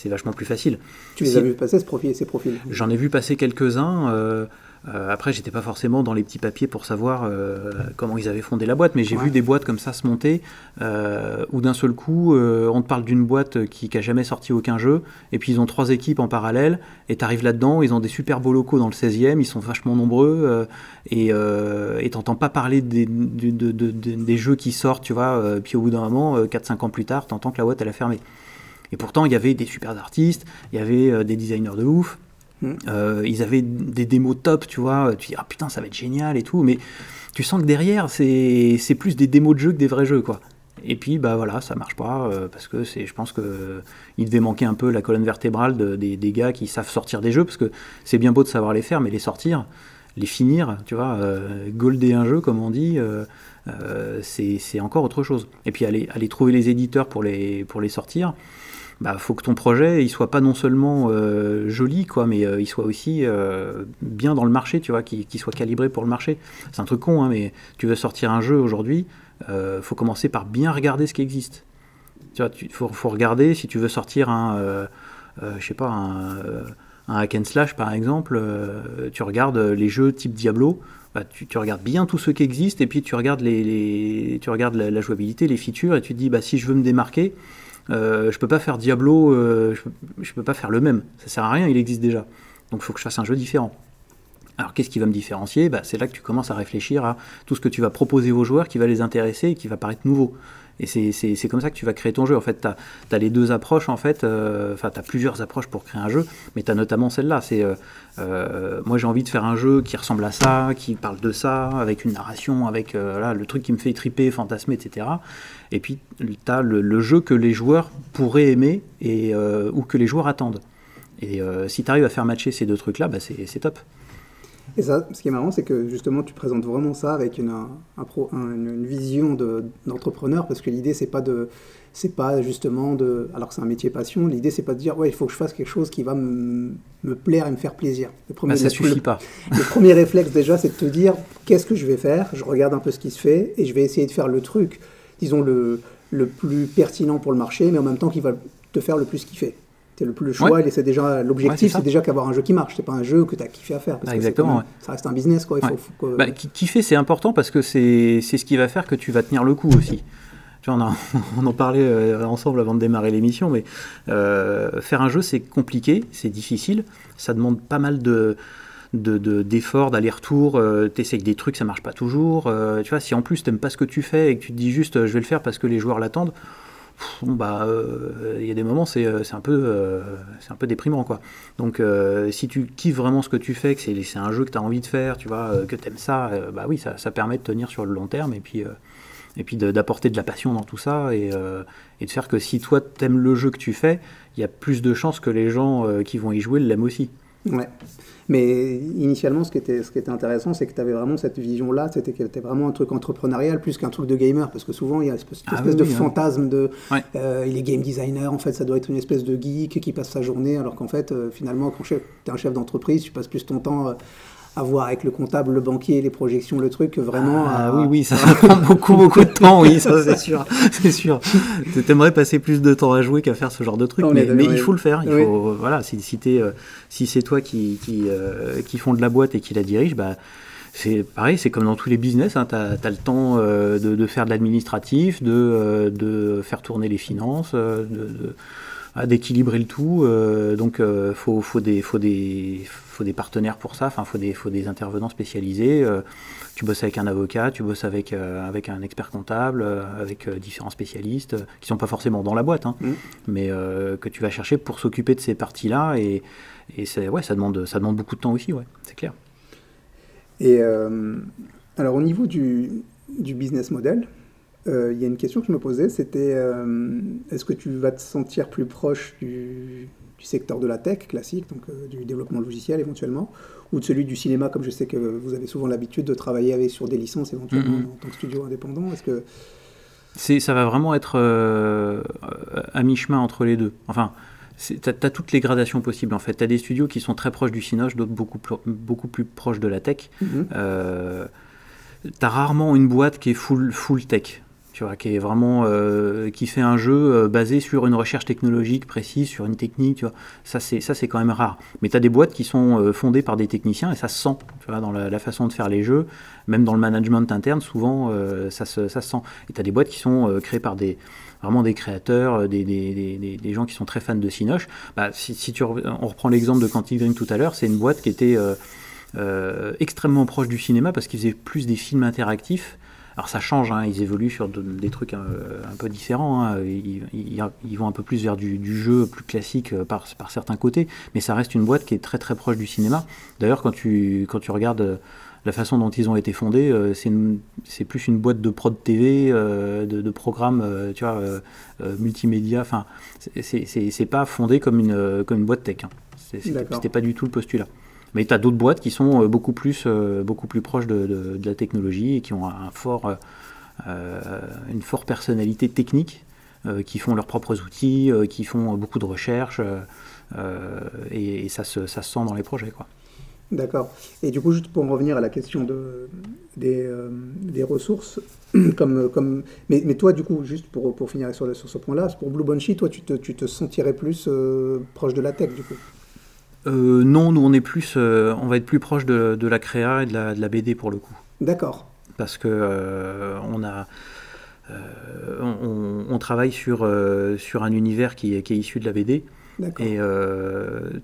vachement plus facile. Tu les as vu passer ces profils? J'en ai vu passer quelques-uns. Euh, euh, après, j'étais pas forcément dans les petits papiers pour savoir euh, comment ils avaient fondé la boîte, mais j'ai vu des boîtes comme ça se monter, euh, où d'un seul coup, on te parle d'une boîte qui, n'a jamais sorti aucun jeu, et puis ils ont trois équipes en parallèle, et tu arrives là-dedans, ils ont des super beaux locaux dans le 16e, ils sont vachement nombreux, et t'entends pas parler des, des, jeux qui sortent, tu vois, puis au bout d'un moment, 4-5 ans plus tard, t'entends que la boîte elle a fermé. Et pourtant, il y avait des super artistes, il y avait des designers de ouf. Euh, ils avaient des démos top, tu vois. Tu dis, ah putain, ça va être génial et tout. Mais tu sens que derrière, c'est plus des démos de jeux que des vrais jeux, quoi. Et puis, bah voilà, ça marche pas, euh, parce que je pense que il devait manquer un peu la colonne vertébrale des, des, gars qui savent sortir des jeux, parce que c'est bien beau de savoir les faire, mais les sortir, les finir, tu vois, euh, golder un jeu, comme on dit, c'est encore autre chose. Et puis aller, aller trouver les éditeurs pour les, pour les sortir, bah, faut que ton projet il soit pas non seulement euh, joli quoi mais euh, il soit aussi euh, bien dans le marché tu vois qu'il soit calibré pour le marché. C'est un truc con hein, mais tu veux sortir un jeu aujourd'hui faut commencer par bien regarder ce qui existe. Tu vois faut, regarder si tu veux sortir un je sais pas un, hack and slash par exemple tu regardes les jeux type Diablo bah, tu, regardes bien tout ce qui existe et puis tu regardes les, les tu regardes la, la, jouabilité les features et tu te dis bah si je veux me démarquer euh, je peux pas faire Diablo, euh, je, peux, peux pas faire le même. Ça sert à rien, il existe déjà. Donc il faut que je fasse un jeu différent. Alors qu'est-ce qui va me différencier? Bah, C'est là que tu commences à réfléchir à tout ce que tu vas proposer aux joueurs qui va les intéresser et qui va paraître nouveau. Et c'est comme ça que tu vas créer ton jeu. En fait, tu as, les deux approches, en fait. Euh, enfin, tu as plusieurs approches pour créer un jeu, mais tu as notamment celle-là. C'est euh, moi, j'ai envie de faire un jeu qui ressemble à ça, qui parle de ça, avec une narration, avec le truc qui me fait triper, fantasmer, etc. Et puis, tu as le, jeu que les joueurs pourraient aimer et, ou que les joueurs attendent. Et si tu arrives à faire matcher ces deux trucs-là, bah, c'est top. Et ça, ce qui est marrant, c'est que justement, tu présentes vraiment ça avec une, un, pro, une, vision d'entrepreneur, parce que l'idée, c'est pas de, c'est pas justement de, alors que c'est un métier passion, l'idée, c'est pas de dire, ouais, il faut que je fasse quelque chose qui va me, plaire et me faire plaisir. Le premier, bah, ça suffit pas. Le premier réflexe déjà, c'est de te dire, qu'est-ce que je vais faire? Je regarde un peu ce qui se fait et je vais essayer de faire le truc, disons le, le plus pertinent pour le marché, mais en même temps qui va te faire le plus kiffer le plus le choix, c'est déjà l'objectif, c'est déjà qu'avoir un jeu qui marche. C'est pas un jeu que tu as kiffé à faire. Exactement. Ça reste un business, quoi. Il faut, bah, kiffer, c'est important parce que c'est ce qui va faire que tu vas tenir le coup aussi. Tu vois, on, en parlait euh, ensemble avant de démarrer l'émission, mais euh, faire un jeu, c'est compliqué, c'est difficile, ça demande pas mal de d'efforts, d'aller-retour, euh, tu essayes des trucs, ça marche pas toujours. tu vois, si en plus tu n'aimes pas ce que tu fais et que tu te dis juste je vais le faire parce que les joueurs l'attendent, bah, euh, il y a des moments, c'est euh, un, peu, euh, c'est un peu déprimant. Quoi. Donc, si tu kiffes vraiment ce que tu fais, que c'est un jeu que tu as envie de faire, tu vois, que tu aimes ça, bah oui, ça, ça, permet de tenir sur le long terme et puis, et puis d'apporter de la passion dans tout ça et, et de faire que si toi, tu aimes le jeu que tu fais, il y a plus de chances que les gens qui vont y jouer l'aiment aussi. Ouais. Mais initialement, ce qui était, ce qui était intéressant, c'est que tu avais vraiment cette vision-là, c'était que c'était vraiment un truc entrepreneurial plus qu'un truc de gamer, parce que souvent il y a cette espèce, ah de fantasme de euh, il est game designer, en fait ça doit être une espèce de geek qui passe sa journée, alors qu'en fait euh, finalement quand tu es un chef d'entreprise, tu passes plus ton temps euh, à voir avec le comptable, le banquier, les projections, le truc, vraiment. Ah, oui, oui, ça, prend beaucoup, beaucoup de temps, oui, ça c'est sûr, c'est sûr. T'aimerais passer plus de temps à jouer qu'à faire ce genre de truc, mais, il faut le faire. Il faut, voilà, si, si, euh, si c'est toi qui, qui, euh, qui font de la boîte et qui la dirige, bah, c'est pareil, c'est comme dans tous les business, hein, tu as, le temps euh, de, de, faire de l'administratif, de, de, faire tourner les finances, de d'équilibrer le tout. Euh, donc, il euh, faut, faut, des, faut, des, faut des partenaires pour ça, enfin, il faut des, faut des intervenants spécialisés. Euh, tu bosses avec un avocat, tu bosses avec, avec un expert comptable, avec différents spécialistes, qui sont pas forcément dans la boîte, hein, mmh. mais que tu vas chercher pour s'occuper de ces parties-là. Et, et ouais, ça, demande, ça demande beaucoup de temps aussi, ouais, c'est clair. Et alors, au niveau du, du business model, euh, il y a une question que je me posais, c'était euh, est-ce que tu vas te sentir plus proche du, secteur de la tech classique, donc euh, du développement logiciel éventuellement, ou de celui du cinéma, comme je sais que vous avez souvent l'habitude de travailler avec, sur des licences éventuellement mm-hmm. en tant que studio indépendant Est-ce que ça va vraiment être à mi-chemin entre les deux. Enfin, tu as, toutes les gradations possibles en fait. Tu as des studios qui sont très proches du Cinoche, d'autres beaucoup, beaucoup plus proches de la tech. Mm-hmm. tu as rarement une boîte qui est full, full tech qui est vraiment euh, qui fait un jeu euh, basé sur une recherche technologique précise, sur une technique. Ça c'est ça c'est quand même rare. Mais tu as des boîtes qui sont euh, fondées par des techniciens et ça se sent, dans la, façon de faire les jeux, même dans le management interne, souvent ça se, ça se sent. Et tu as des boîtes qui sont créées par des vraiment des créateurs, des, des, des, gens qui sont très fans de Cinoche. Bah, si, si tu on reprend l'exemple de Quantic Dream tout à l'heure, c'est une boîte qui était extrêmement proche du cinéma parce qu'ils faisaient plus des films interactifs alors ça change, hein, ils évoluent sur des trucs un, peu différents. Hein. Ils, vont un peu plus vers du, jeu plus classique euh, par, par, certains côtés, mais ça reste une boîte qui est très très proche du cinéma. D'ailleurs, quand tu, quand tu regardes euh, la façon dont ils ont été fondés, euh, c'est plus une boîte de prod TV, de, de, programmes, tu vois, multimédia. Enfin, c'est pas fondé comme une, comme une boîte tech. Hein. C'était pas du tout le postulat. Mais tu as d'autres boîtes qui sont euh, beaucoup plus, euh, beaucoup plus proches de, la technologie et qui ont un fort, euh, une forte personnalité technique, qui font leurs propres outils, qui font beaucoup de recherches, et, ça, se, ça, se, sent dans les projets. Quoi. D'accord. Et du coup, juste pour en revenir à la question de, des, des ressources, comme, comme, mais, mais, toi, du coup, juste pour, pour finir sur, sur ce point-là, pour Blue Banshee, toi, tu te, tu te sentirais plus proche de la tech, du coup? Euh, non, nous on est plus, euh, on va être plus proche de, la créa et de la, BD pour le coup. D'accord. Parce que euh, on a, on, travaille sur sur un univers qui, qui, est issu de la BD. Et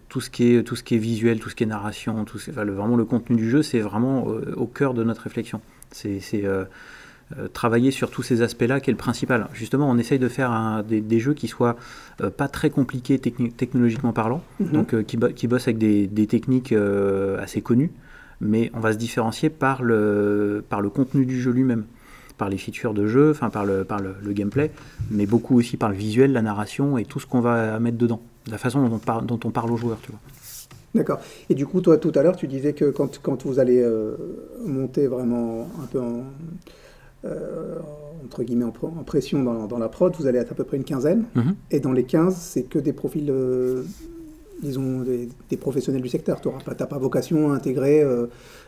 tout ce qui est tout ce qui est visuel, tout ce qui est narration, tout vraiment le contenu du jeu, c'est vraiment au cœur de notre réflexion. C'est travailler sur tous ces aspects-là qui est le principal. Justement, on essaye de faire des, jeux qui soient pas très compliqués technologiquement parlant, mhm. donc qui, qui, bossent avec des, des techniques assez connues, mais on va se différencier par le, par le contenu du jeu lui-même par les features de jeu, enfin par, le, par le, gameplay, mais beaucoup aussi par le visuel, la narration et tout ce qu'on va mettre dedans, la façon dont on, parle, dont on parle aux joueurs, tu vois. D'accord. Et du coup, toi, tout à l'heure, tu disais que quand, quand vous allez euh, monter vraiment un peu en, euh, entre guillemets, en, pression dans, dans, la prod, vous allez être à peu près une quinzaine. Mm-hmm. Et dans les 15, c'est que des profils euh, disons, des, professionnels du secteur. Tu n'as pas, vocation à intégrer euh,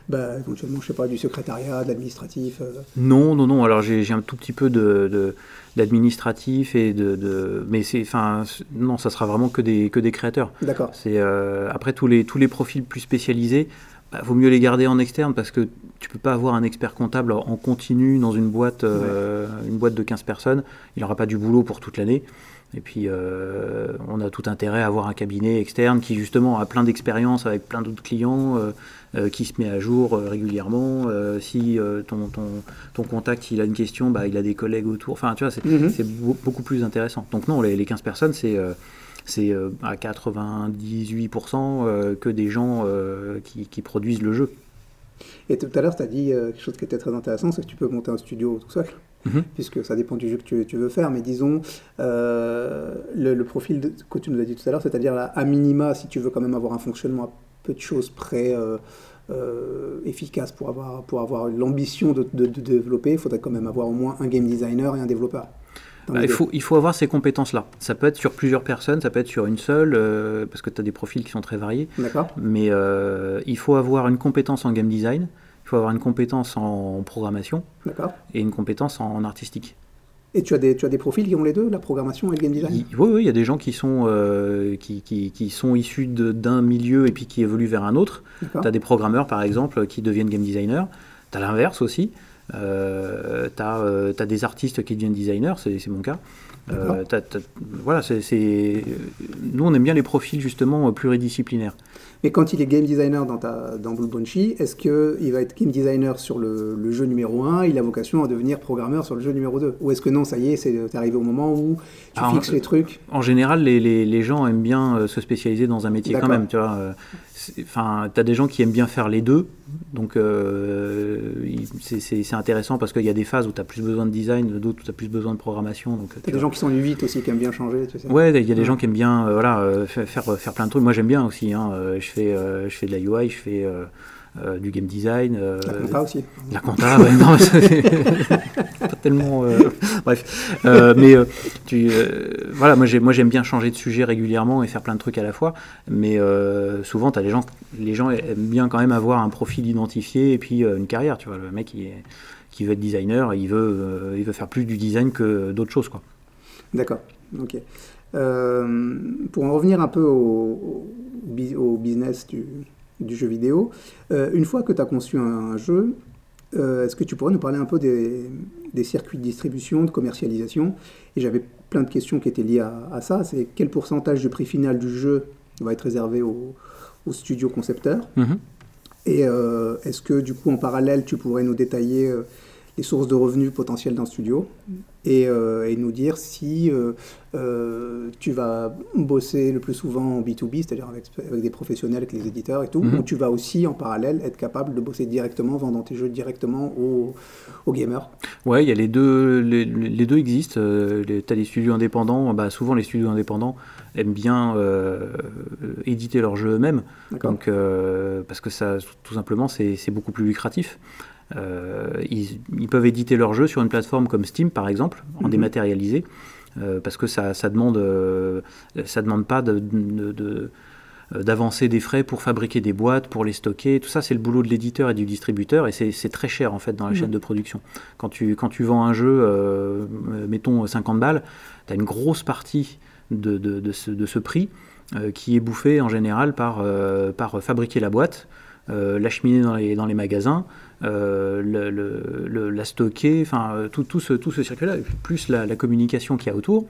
bah, éventuellement, je sais pas, du secrétariat, de l'administratif. Non, non, non. Alors j'ai un tout petit peu de, d'administratif et de, mais c'est enfin non ça sera vraiment que des que des créateurs d'accord c'est après tous les tous les profils plus spécialisés bah, vaut mieux les garder en externe parce que tu peux pas avoir un expert comptable en continu dans une boîte une boîte de 15 personnes il n'aura pas du boulot pour toute l'année et puis, euh, on a tout intérêt à avoir un cabinet externe qui, justement, a plein d'expériences avec plein d'autres clients, euh, euh, qui se met à jour régulièrement. si ton, ton, ton, contact, il a une question, bah, il a des collègues autour. Enfin, tu vois, c'est mhm. beaucoup plus intéressant. Donc, non, les, 15 personnes, c'est c'est à 98% que des gens qui, qui, produisent le jeu. Et tout à l'heure, tu as dit quelque chose qui était très intéressant, c'est que tu peux monter un studio tout seul. Mhm. puisque ça dépend du jeu que tu, veux faire. Mais disons, euh, le, profil que tu nous as dit tout à l'heure, c'est-à-dire à minima, si tu veux quand même avoir un fonctionnement à peu de choses près euh, euh, efficace pour avoir, pour avoir l'ambition de, développer, il faudrait quand même avoir au moins un game designer et un développeur. Bah, il, faut, il faut avoir ces compétences-là. Ça peut être sur plusieurs personnes, ça peut être sur une seule, parce que tu as des profils qui sont très variés. D'accord. Mais il faut avoir une compétence en game design, il faut avoir une compétence en programmation et une compétence en artistique. Et tu as, des, tu as des profils qui ont les deux, la programmation et le game design? Oui, oui, il y a des gens qui sont, euh, qui, qui, qui, sont issus d'un milieu et puis qui évoluent vers un autre. Tu as des programmeurs, par exemple, qui deviennent game designers. Tu as l'inverse aussi. Euh, tu as, euh, as, des artistes qui deviennent designers, c'est mon cas. Euh, voilà, c'est nous on aime bien les profils justement pluridisciplinaires. Mais quand il est game designer dans, ta, dans Blue Bunchy, est-ce qu'il va être game designer sur le, jeu numéro 1 il a vocation à devenir programmeur sur le jeu numéro 2 Ou est-ce que non, ça y est, c'est arrivé au moment où tu fixes les trucs En général, les, les, les, gens aiment bien euh, se spécialiser dans un métier quand même. Tu vois, euh, enfin, as des gens qui aiment bien faire les deux. Donc, euh, c'est intéressant parce qu'il y a des phases où tu as plus besoin de design, d'autres où tu as plus besoin de programmation. Tu as des gens qui sont 8 aussi, qui aiment bien changer. Tu sais. Ouais, il y a des gens qui aiment bien voilà, faire, faire plein de trucs. Moi, j'aime bien aussi. Hein, je fais, je fais de la UI, je fais euh, euh, du game design. la compta aussi. La compta, ouais, non, pas tellement. bref, mais tu, voilà, moi j'aime bien changer de sujet régulièrement et faire plein de trucs à la fois, mais souvent as les gens, les gens aiment bien quand même avoir un profil identifié et puis une carrière. Tu vois, le mec qui, est, qui veut être designer, il veut, il veut faire plus du design que d'autres choses, quoi. D'accord. Ok. pour en revenir un peu au, au business du, du jeu vidéo. Euh, une fois que tu as conçu un, jeu, euh, est-ce que tu pourrais nous parler un peu des, des circuits de distribution, de commercialisation? Et j'avais plein de questions qui étaient liées à, ça. C'est quel pourcentage du prix final du jeu va être réservé au, au studio concepteur? Mhm. Et euh, est-ce que du coup en parallèle tu pourrais nous détailler les sources de revenus potentielles d'un studio? Et, euh, et, nous dire si euh, euh, tu vas bosser le plus souvent en B2B, c'est-à-dire avec, avec, des professionnels, avec les éditeurs et tout, mhm. ou tu vas aussi en parallèle être capable de bosser directement, vendant tes jeux directement aux, aux gamers Ouais, il y a les deux, les, les deux existent. tu as des studios indépendants, bah, souvent les studios indépendants aiment bien éditer leurs jeux eux-mêmes, donc parce que ça, tout simplement, c'est beaucoup plus lucratif. Euh, ils, peuvent éditer leur jeu sur une plateforme comme Steam, par exemple, en mhm. dématérialisé, euh, parce que ça, ça demande, euh, ça demande pas de, d'avancer des frais pour fabriquer des boîtes, pour les stocker. Tout ça, c'est le boulot de l'éditeur et du distributeur et c'est très cher en fait dans la mhm. chaîne de production. Quand tu, quand tu vends un jeu, mettons 50 balles, tu as une grosse partie de, de, ce, de ce, prix qui est bouffé en général par, par fabriquer la boîte, l'acheminer dans les, dans les magasins, euh, le, la stocker, enfin euh, tout, tout, ce, tout ce circuit-là, plus la, communication qu'il y a autour,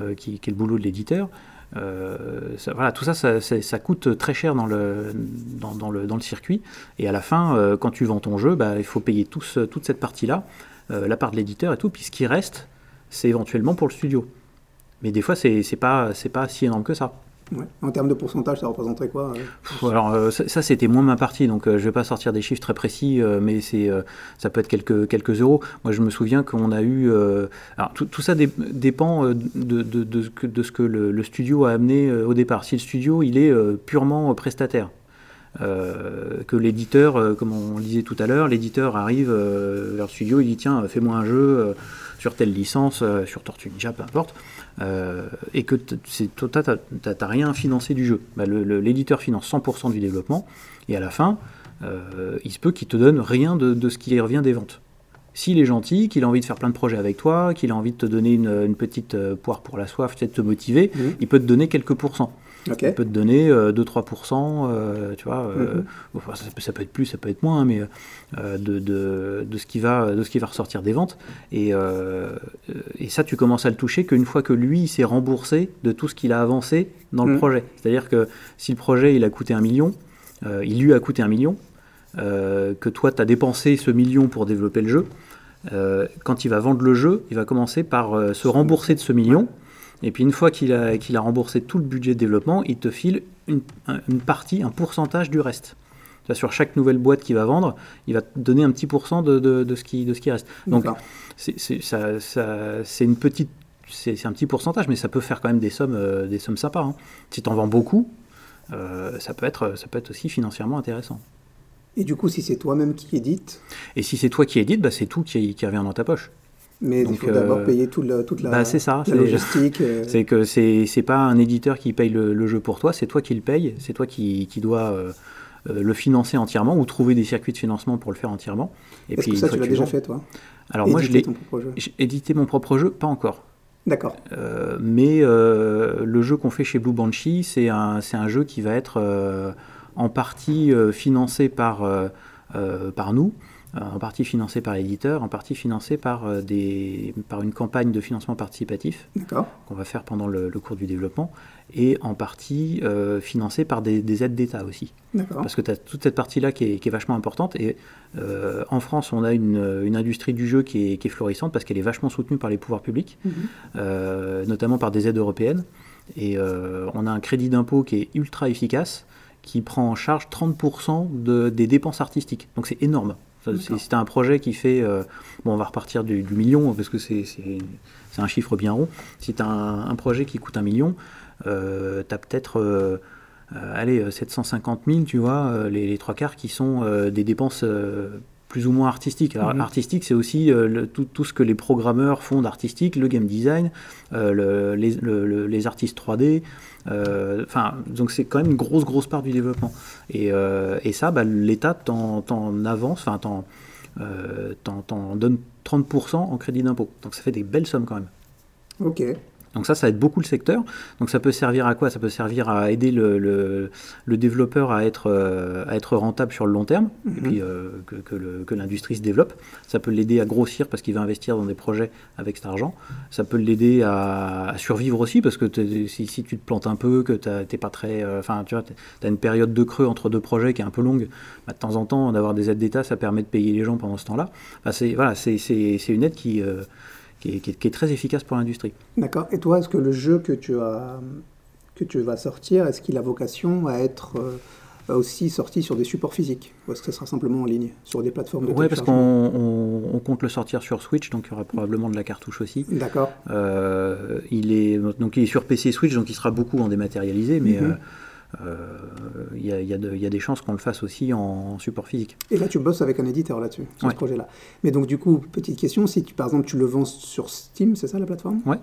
euh, qui, est le boulot de l'éditeur. voilà, tout ça ça, coûte très cher dans le, dans, le, dans le circuit. Et à la fin, quand tu vends ton jeu, bah, il faut payer toute cette partie-là. la part de l'éditeur et tout, puis ce qui reste, c'est éventuellement pour le studio. Mais des fois, c'est pas, pas si énorme que ça. En termes de pourcentage, ça représenterait quoi euh Alors euh, ça, c'était moins ma partie, donc euh, je vais pas sortir des chiffres très précis, mais c'est ça peut être quelques quelques euros. Moi, je me souviens qu'on a eu, alors tout, ça dépend de, de, de, ce que le, studio a amené au départ. Si le studio il est purement prestataire, que l'éditeur, comme on le disait tout à l'heure, l'éditeur arrive vers le studio, il dit tiens, fais-moi un jeu sur telle licence, sur Tortue peu importe. Euh, et que tu n'as rien financé du jeu. Bah, l'éditeur finance 100% du développement, et à la fin, euh, il se peut qu'il te donne rien de, ce qui revient des ventes. S'il est gentil, qu'il a envie de faire plein de projets avec toi, qu'il a envie de te donner une, petite euh, poire pour la soif, peut-être te motiver, mmh. il peut te donner quelques pourcents. Il peut te donner 2-3%, euh, tu vois, euh, mhm. ça, peut être plus, ça peut être moins, mais euh, de, de, de, ce qui va, de ce qui va ressortir des ventes. Et, et ça, tu commences à le toucher qu'une fois que lui s'est remboursé de tout ce qu'il a avancé dans le mhm. projet. C'est-à-dire que si le projet il a coûté un million, il lui a coûté un million, que toi tu as dépensé ce million pour développer le jeu, quand il va vendre le jeu, il va commencer par se rembourser de ce million. Et puis une fois qu'il a, qu'il a remboursé tout le budget de développement, il te file une, partie, un pourcentage du reste. Sur chaque nouvelle boîte qu'il va vendre, il va te donner un petit pourcent de, de, ce, qui, de ce qui reste. Donc c'est, ça, ça, c'est une petite, c'est, un petit pourcentage, mais ça peut faire quand même des sommes, euh, des sommes sympas. Hein. Si tu en vends beaucoup, euh, ça, peut être, ça peut être aussi financièrement intéressant. Et du coup, si c'est toi-même qui édite? Et si c'est toi qui édite, bah, c'est tout qui, qui revient dans ta poche. Mais il faut d'abord euh, payer toute la, toute la, bah ça, logistique. Euh. C'est que c'est n'est pas un éditeur qui paye le, jeu pour toi, c'est toi qui le paye, c'est toi qui, qui dois euh, le financer entièrement ou trouver des circuits de financement pour le faire entièrement. Est-ce que ça, tu l'as déjà fait, toi? Alors moi, je l'ai édité mon propre jeu, pas encore. D'accord. mais le jeu qu'on fait chez Blue Banshee, c'est un, un jeu qui va être en partie financé par, par nous. Euh, en partie financé par l'éditeur, en partie financé par, euh, des, par une campagne de financement participatif qu'on va faire pendant le, cours du développement, et en partie euh, financé par des, aides d'État aussi. Parce que tu as toute cette partie-là qui, est, vachement importante, et en France, on a une, industrie du jeu qui est, florissante parce qu'elle est vachement soutenue par les pouvoirs publics, mhm. notamment par des aides européennes, et on a un crédit d'impôt qui est ultra efficace, qui prend en charge 30% de, des dépenses artistiques. Donc c'est énorme. Si tu un projet qui fait. Euh, bon, on va repartir du, million parce que c'est un chiffre bien rond. Si tu un, projet qui coûte un million, euh, tu as peut-être. Euh, allez, 750 000, tu vois, les, trois quarts qui sont des dépenses plus ou moins artistiques. Alors, mhm. artistique, c'est aussi tout, tout, ce que les programmeurs font d'artistique, le game design, le, les, les, artistes 3D, euh, enfin, donc c'est quand même une grosse, grosse part du développement. Et, euh, et ça, bah, l'État t'en avance, enfin, t'en euh, donne 30% en crédit d'impôt. Donc ça fait des belles sommes quand même. Ok. Donc ça, ça aide beaucoup le secteur. Donc ça peut servir à quoi? Ça peut servir à aider le, le, développeur à être, euh, à être rentable sur le long terme, et mhm. puis euh, que, que l'industrie se développe. Ça peut l'aider à grossir parce qu'il va investir dans des projets avec cet argent. Ça peut l'aider à, survivre aussi parce que si, si, tu te plantes un peu, que tu n'es pas très... Euh, enfin, tu vois, tu as une période de creux entre deux projets qui est un peu longue, bah, de temps en temps, d'avoir des aides d'État, ça permet de payer les gens pendant ce temps-là. c'est voilà, c'est une aide qui qui est, très efficace pour l'industrie. D'accord. Et toi, est-ce que le jeu que tu, as, que tu vas sortir, est-ce qu'il a vocation à être euh, aussi sorti sur des supports physiques Ou est-ce que ce sera simplement en ligne, sur des plateformes de Oui, parce qu'on compte le sortir sur Switch, donc il y aura probablement de la cartouche aussi. D'accord. Euh, il, est, donc il est sur PC Switch, donc il sera beaucoup en dématérialisé, mais... Mhm. Euh, euh, il y, y, a des chances qu'on le fasse aussi en, support physique. Et là, tu bosses avec un éditeur là-dessus, sur ce projet-là. Mais donc, du coup, petite question, si tu, par exemple tu le vends sur Steam, c'est ça la plateforme? Ouais.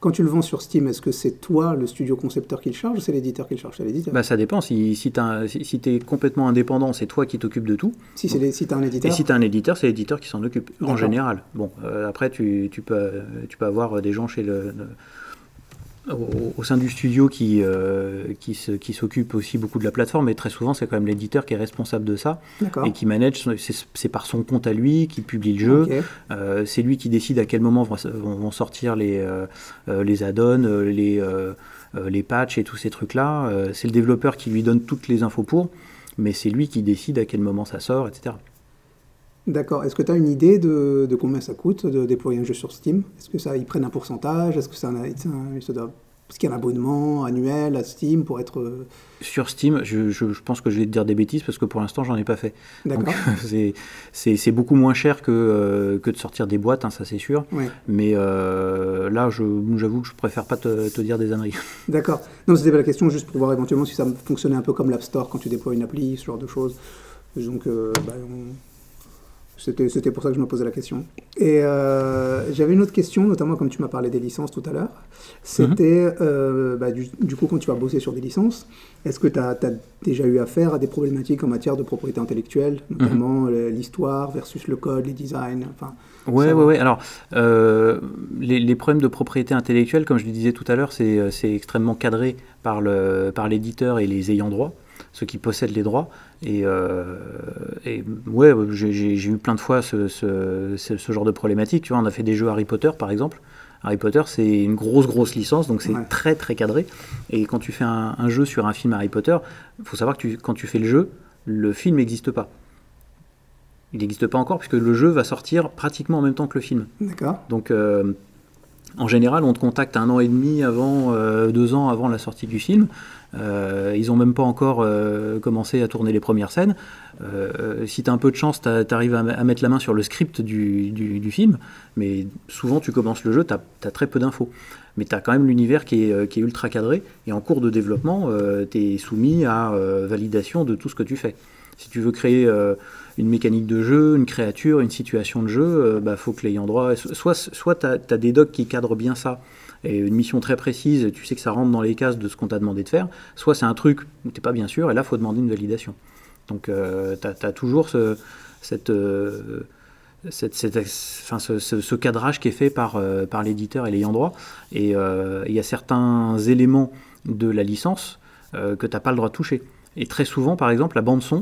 Quand tu le vends sur Steam, est-ce que c'est toi, le studio concepteur, qui le charge ou c'est l'éditeur qui le charge? L'éditeur bah, Ça dépend. Si, si tu si, es complètement indépendant, c'est toi qui t'occupes de tout. Si, tu as un éditeur Et si tu as un éditeur, c'est l'éditeur qui s'en occupe, en général. Bon, euh, après, tu, tu, peux, tu peux avoir des gens chez le au, sein du studio qui, euh, qui, s'occupe aussi beaucoup de la plateforme, mais très souvent c'est quand même l'éditeur qui est responsable de ça et qui manage, c'est par son compte à lui qui publie le jeu, euh, c'est lui qui décide à quel moment vont, sortir les, euh, les add-ons, les, les patchs et tous ces trucs-là, c'est le développeur qui lui donne toutes les infos pour, mais c'est lui qui décide à quel moment ça sort, etc. D'accord. Est-ce que tu as une idée de, de combien ça coûte de déployer un jeu sur Steam? Est-ce que ça, ils prennent un pourcentage? Est-ce que ça doit- qu'il y a un abonnement annuel à Steam pour être... euh, Sur Steam, je, je- je pense que je vais te dire des bêtises parce que pour l'instant, j'en ai pas fait. D'accord. c'est- beaucoup moins cher que, euh, que de sortir des boîtes, hein, ça c'est sûr. Ouais. Mais euh, là, j'avoue que je préfère pas te, te dire des âneries. D'accord. Non, c'était pas la question, juste pour voir éventuellement si ça fonctionnait un peu comme l'App Store quand tu déploies une appli, ce genre de choses. Donc, euh, bah, on- c'était pour ça que je me posais la question. Et euh, j'avais une autre question, notamment comme tu m'as parlé des licences tout à l'heure. C'était, euh, bah, du, du coup, quand tu vas bosser sur des licences, est-ce que tu as, déjà eu affaire à des problématiques en matière de propriété intellectuelle, notamment euh, l'histoire versus le code, les designs enfin, ouais, va. ouais. Alors, euh, les, les problèmes de propriété intellectuelle, comme je le disais tout à l'heure, c'est extrêmement cadré par le par l'éditeur et les ayants droit, ceux qui possèdent les droits. Et, euh, et ouais, j'ai eu plein de fois ce, ce, ce- ce genre de problématique. Tu vois, on a fait des jeux Harry Potter, par exemple. Harry Potter, c'est une grosse, grosse licence, donc c'est Ouais. très, très cadré. Et quand tu fais un, un jeu sur un film Harry Potter, il faut savoir que tu- quand tu fais le jeu, le film n'existe pas. Il n'existe pas encore puisque le jeu va sortir pratiquement en même temps que le film. D'accord Donc, euh, en général, on te contacte un an et demi avant, euh, deux ans avant la sortie du film. Euh, ils n'ont même pas encore euh, commencé à tourner les premières scènes. Euh, si tu as un peu de chance, tu arrives à, mettre la main sur le script du, film, mais souvent tu commences le jeu, tu as, très peu d'infos. Mais tu as quand même l'univers qui est, ultra cadré, et en cours de développement, tu es soumis à validation de tout ce que tu fais. Si tu veux créer une mécanique de jeu, une créature, une situation de jeu, il bah, faut que l'ayant droit. Soit, soit tu as, des docs qui cadrent bien ça, et une mission très précise, tu sais que ça rentre dans les cases de ce qu'on t'a demandé de faire, soit c'est un truc où tu pas bien sûr, et là, il faut demander une validation. Donc, euh, tu as, toujours euh, ce, cadrage qui est fait par, euh, par l'éditeur et l'ayant droit. Et euh, il y a certains éléments de la licence que tu n'as pas le droit de toucher. Et très souvent, par exemple, la bande-son,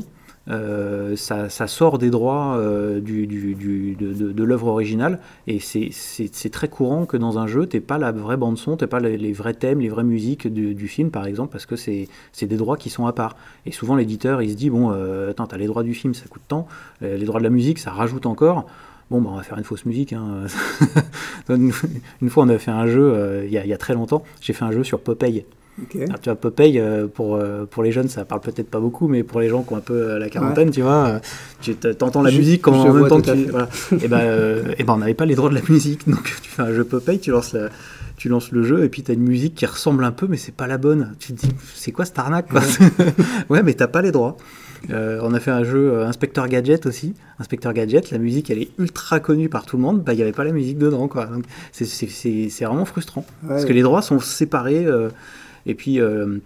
euh, ça, sort des droits euh, de, l'œuvre originale et c'est très courant que dans un jeu, tu pas la vraie bande son, tu pas les, vrais thèmes, les vraies musiques du, film par exemple parce que c'est des droits qui sont à part. Et souvent l'éditeur il se dit bon euh, attends, tu as les droits du film, ça coûte tant, les droits de la musique, ça rajoute encore. Bon, bah, on va faire une fausse musique. Hein. une, fois, on a fait un jeu, il y, a très longtemps, j'ai fait un jeu sur Popeye. Okay. Alors, tu vois, Popeye, euh, pour, pour les jeunes, ça parle peut-être pas beaucoup, mais pour les gens qui ont un peu la quarantaine, ouais. tu vois, euh, tu entends la je, musique quand, en même temps que tu. Voilà. et ben, euh, et ben, on n'avait pas les droits de la musique, donc tu fais un jeu Popeye, tu lances, la, tu lances le jeu, et puis tu as une musique qui ressemble un peu, mais c'est pas la bonne. Tu te dis, c'est quoi cette arnaque quoi ouais. ouais, mais t'as pas les droits. Euh, on a fait un jeu euh, Inspecteur Gadget aussi. Inspecteur Gadget, la musique elle est ultra connue par tout le monde. Bah, il n'y avait pas la musique dedans. quoi. C'est vraiment frustrant. Ouais, parce que les droits sont séparés. Euh, et puis euh,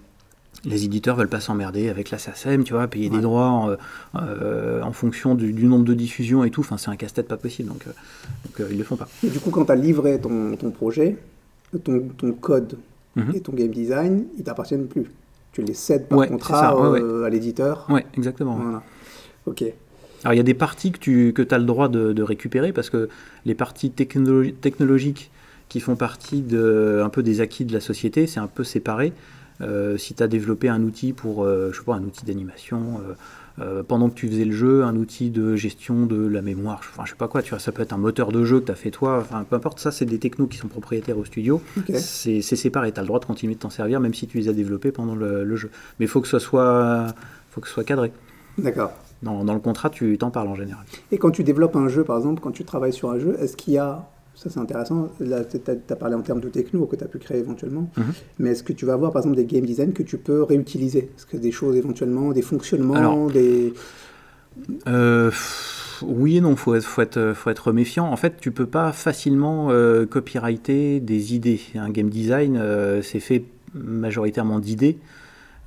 les éditeurs veulent pas s'emmerder avec la SACEM, tu vois, payer ouais. des droits en, euh, en fonction du, du, nombre de diffusions et tout. Enfin, c'est un casse-tête pas possible. Donc, donc euh, ils le font pas. Et du coup, quand tu as livré ton, ton projet, ton, ton code mm -hmm. et ton game design, ils t'appartiennent plus tu les cèdes par ouais, contrat ça, ouais, euh, ouais. à l'éditeur. Oui, exactement. Voilà. Ok. Alors il y a des parties que tu que as le droit de, de, récupérer parce que les parties technolo technologiques qui font partie de, un peu des acquis de la société, c'est un peu séparé. Euh, si tu as développé un outil pour, euh, je sais pas, un outil d'animation, euh, pendant que tu faisais le jeu, un outil de gestion de la mémoire, enfin je sais pas quoi, tu vois, ça peut être un moteur de jeu que tu as fait toi, enfin peu importe, ça c'est des technos qui sont propriétaires au studio, okay. c'est séparé, tu as le droit de continuer de t'en servir même si tu les as développés pendant le, le jeu. Mais il faut que ce soit, faut que ce soit cadré. D'accord. Dans, dans, le contrat, tu t'en parles en général. Et quand tu développes un jeu, par exemple, quand tu travailles sur un jeu, est-ce qu'il y a ça c'est intéressant. Là, tu as, parlé en termes de techno que tu as pu créer éventuellement. Mhm. Mm -hmm. Mais est-ce que tu vas avoir par exemple des game design que tu peux réutiliser? Est-ce que des choses éventuellement, des fonctionnements, Alors, des. Euh, oui et non, il faut être, faut, être, faut être méfiant. En fait, tu peux pas facilement euh, copyrighter des idées. Un game design, euh, c'est fait majoritairement d'idées.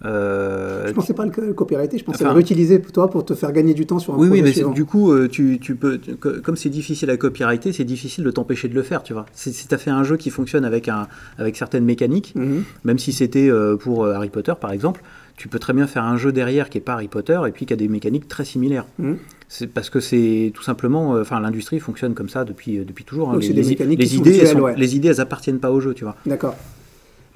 Euh, je pensais pas le copyrighter, je pensais enfin, le réutiliser pour toi pour te faire gagner du temps sur un oui, projet oui, mais du coup, euh, tu, tu peux, tu, comme c'est difficile à copyrighter, c'est difficile de t'empêcher de le faire, tu vois. Si, tu as fait un jeu qui fonctionne avec, un, avec certaines mécaniques, Mhm. mm -hmm. même si c'était euh, pour Harry Potter par exemple, tu peux très bien faire un jeu derrière qui est pas Harry Potter et puis qui a des mécaniques très similaires. Mm -hmm. C'est parce que c'est tout simplement, euh, enfin l'industrie fonctionne comme ça depuis, depuis toujours. Hein. Donc Les, idées, elles sont, ouais. les idées, elles appartiennent pas au jeu, tu vois. D'accord.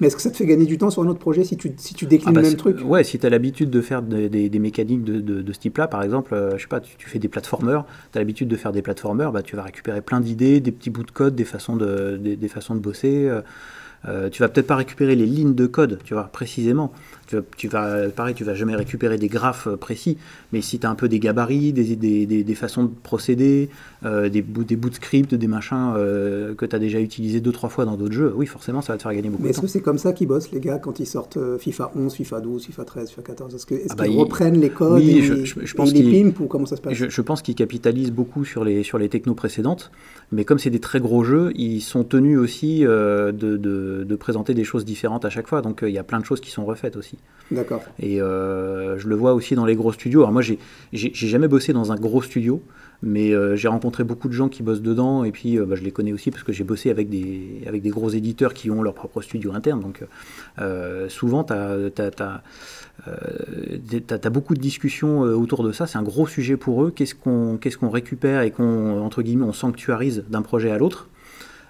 Mais est-ce que ça te fait gagner du temps sur un autre projet si tu, si tu déclines Ah bah, le même truc Ouais, si tu as l'habitude de faire des, des- des mécaniques de, de- de ce type-là, par exemple, euh, je sais pas, tu, tu fais des platformers, tu as l'habitude de faire des platformers, bah, tu vas récupérer plein d'idées, des petits bouts de code, des façons de, des, des façons de bosser. euh, euh, tu vas peut-être pas récupérer les lignes de code, tu vois, précisément. Tu vas, pareil, tu vas jamais récupérer des graphes euh, précis, mais si tu as un peu des gabarits, des, des, des, des façons de procéder, euh, des, bouts, des bouts de script, des machins euh, que tu as déjà utilisé deux, trois fois dans d'autres jeux, oui, forcément, ça va te faire gagner beaucoup Mais de est-ce que c'est comme ça qu'ils bossent, les gars, quand ils sortent FIFA 11, FIFA 12, FIFA 13, FIFA 14 Est-ce Ah bah, qu'ils ils- reprennent les codes Oui, et, je- je- je pense et les pimpent ou comment ça se passe? Je, je pense qu'ils capitalisent beaucoup sur les, sur les technos précédentes, mais comme c'est des très gros jeux, ils sont tenus aussi euh, de, de- de présenter des choses différentes à chaque fois. Donc il y a plein de choses qui sont refaites aussi. D'accord. Et euh, je le vois aussi dans les gros studios. Alors moi, j'ai jamais bossé dans un gros studio, mais euh, j'ai rencontré beaucoup de gens qui bossent dedans, et puis euh, bah, je les connais aussi parce que j'ai bossé avec des, avec des gros éditeurs qui ont leur propre studio interne. Donc souvent, tu as, beaucoup de discussions autour de ça. C'est un gros sujet pour eux. Qu'est-ce qu'on qu'est-ce qu'on récupère et qu'on entre guillemets on sanctuarise d'un projet à l'autre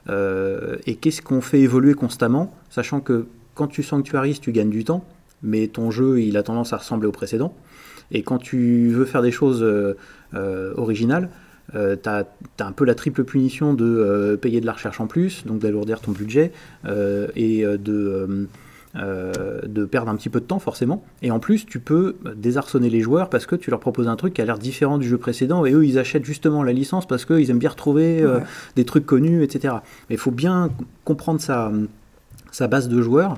et qu'est-ce qu'on fait évoluer constamment, sachant que quand tu sanctuarises, tu gagnes du temps, mais ton jeu, il a tendance à ressembler au précédent. Et quand tu veux faire des choses euh, euh, originales, euh, tu as, un peu la triple punition de euh, payer de la recherche en plus, donc d'alourdir ton budget, et de, de perdre un petit peu de temps forcément. Et en plus, tu peux désarçonner les joueurs parce que tu leur proposes un truc qui a l'air différent du jeu précédent, et eux, ils achètent justement la licence parce qu'ils aiment bien retrouver Ouais. des trucs connus, etc. Mais il faut bien comprendre sa, sa base de joueurs.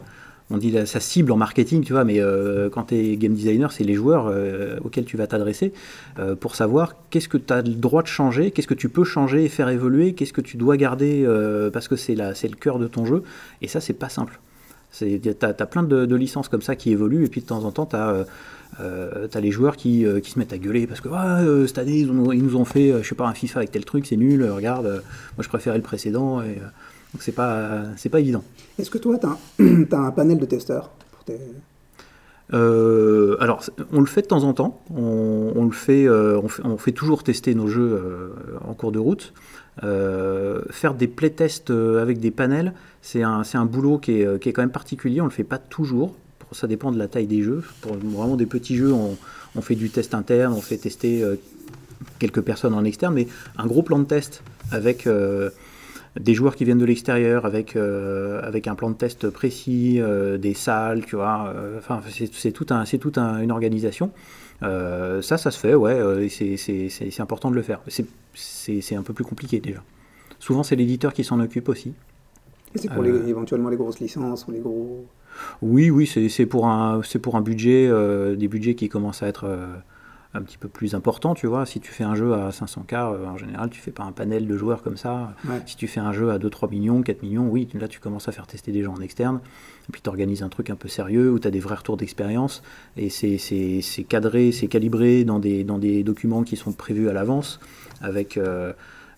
On dit sa cible en marketing, tu vois, mais euh, quand tu es game designer, c'est les joueurs euh, auxquels tu vas t'adresser euh, pour savoir qu'est-ce que tu as le droit de changer, qu'est-ce que tu peux changer et faire évoluer, qu'est-ce que tu dois garder parce que c'est le cœur de ton jeu. Et ça, c'est pas simple. Tu as, plein de, licences comme ça qui évoluent, et puis de temps en temps, tu as, les joueurs qui, qui se mettent à gueuler parce que cette année, ils, nous ont fait, je sais pas, un FIFA avec tel truc, c'est nul, regarde, moi je préférais le précédent. Donc c'est pas, c'est pas évident. Est-ce que toi, tu as, un panel de testeurs pour tes... Euh, alors, on le fait de temps en temps. On, on le fait, euh, on fait, on fait toujours tester nos jeux euh, en cours de route. Faire des playtests avec des panels, c'est un, c'est un boulot qui est, qui est quand même particulier. On le fait pas toujours. Ça dépend de la taille des jeux. Pour vraiment des petits jeux, on, on fait du test interne, on fait tester quelques personnes en externe, mais un gros plan de test avec des joueurs qui viennent de l'extérieur, avec, euh, avec un plan de test précis, euh, des salles, tu vois. euh, Enfin, c'est tout un, c'est tout un- une organisation. Ça, ça se fait, ouais. c'est- important de le faire. C'est- un peu plus compliqué déjà. Souvent, c'est l'éditeur qui s'en occupe aussi. Et c'est pour les, éventuellement les grosses licences ou les gros... Oui, oui, c'est pour un, pour un budget, des budgets qui commencent à être un petit peu plus importants, tu vois. Si tu fais un jeu à 500K, euh, en général, tu fais pas un panel de joueurs comme ça. Ouais. Si tu fais un jeu à 2-3 millions, 4 millions, oui, là, tu commences à faire tester des gens en externe. Et puis, tu organises un truc un peu sérieux où tu as des vrais retours d'expérience. Et c'est- c'est c'est cadré, c'est calibré dans des, dans des documents qui sont prévus à l'avance, avec... euh,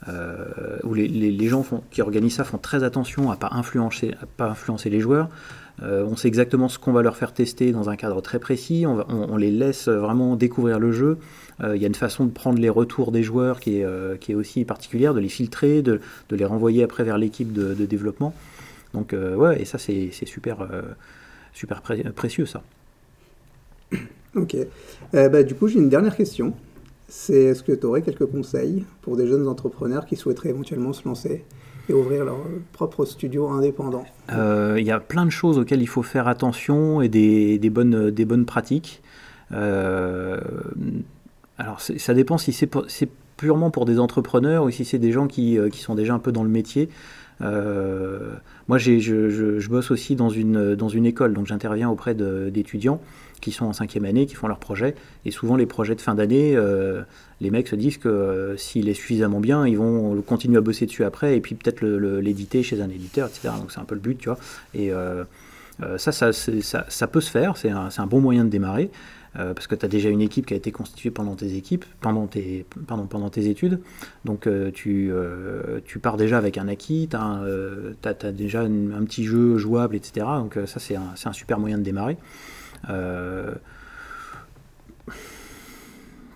euh, où les, les- les gens font- qui organisent ça font très attention à pas influencer, à pas influencer les joueurs. Euh, on sait exactement ce qu'on va leur faire tester dans un cadre très précis. On, les laisse vraiment découvrir le jeu. Euh, Il y a une façon de prendre les retours des joueurs qui est, euh, aussi particulière, de les filtrer, de, les renvoyer après vers l'équipe de, développement. Donc ouais, et ça c'est super, super pré- précieux ça. Ok. Euh, bah, du coup, j'ai une dernière question. C'est est-ce que tu aurais quelques conseils pour des jeunes entrepreneurs qui souhaiteraient éventuellement se lancer? Et ouvrir leur propre studio indépendant Euh, Il y a plein de choses auxquelles il faut faire attention et des, bonnes, des bonnes pratiques. Euh, alors ça dépend si c'est purement pour des entrepreneurs ou si c'est des gens qui, euh, qui sont déjà un peu dans le métier. Moi, je, je- bosse aussi dans une, dans une école, donc j'interviens auprès d'étudiants qui sont en cinquième année, qui font leurs projets. Et souvent, les projets de fin d'année, euh, les mecs se disent que euh, s'il est suffisamment bien, ils vont continuer à bosser dessus après et puis peut-être l'éditer chez un éditeur, etc. Donc c'est un peu le but, tu vois. Et euh, ça, ça, ça, peut se faire, c'est un, bon moyen de démarrer. parce que tu as déjà une équipe qui a été constituée pendant tes équipes, pendant tes, pardon, pendant tes études. Donc tu, pars déjà avec un acquis, tu as, déjà un petit jeu jouable, etc. Donc ça c'est un super moyen de démarrer. Euh,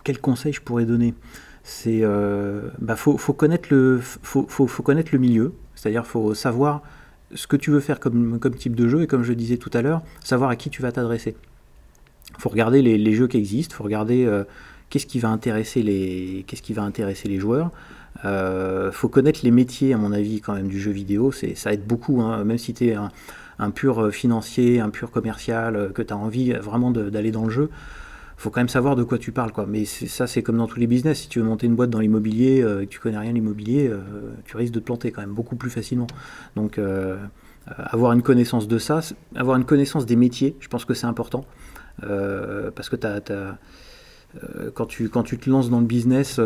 quel conseil je pourrais donner? C'est euh, bah, faut, connaître le faut, faut, connaître le milieu, c'est-à-dire faut savoir ce que tu veux faire comme, comme type de jeu et comme je disais tout à l'heure, savoir à qui tu vas t'adresser. Il faut regarder les, jeux qui existent, il faut regarder euh, qu'est-ce qui va intéresser les, qu'est-ce qui va intéresser les joueurs. Il faut connaître les métiers, à mon avis, quand même, du jeu vidéo. C'est, ça aide beaucoup, hein. même si tu es un, pur financier, un pur commercial, que tu as envie vraiment d'aller dans le jeu faut quand même savoir de quoi tu parles. Quoi. Mais ça, c'est comme dans tous les business. Si tu veux monter une boîte dans l'immobilier euh, et que tu connais rien l'immobilier, euh, tu risques de te planter quand même beaucoup plus facilement. Donc, euh, avoir une connaissance de ça, avoir une connaissance des métiers, je pense que c'est important. parce que quand, tu, quand tu te lances dans le business,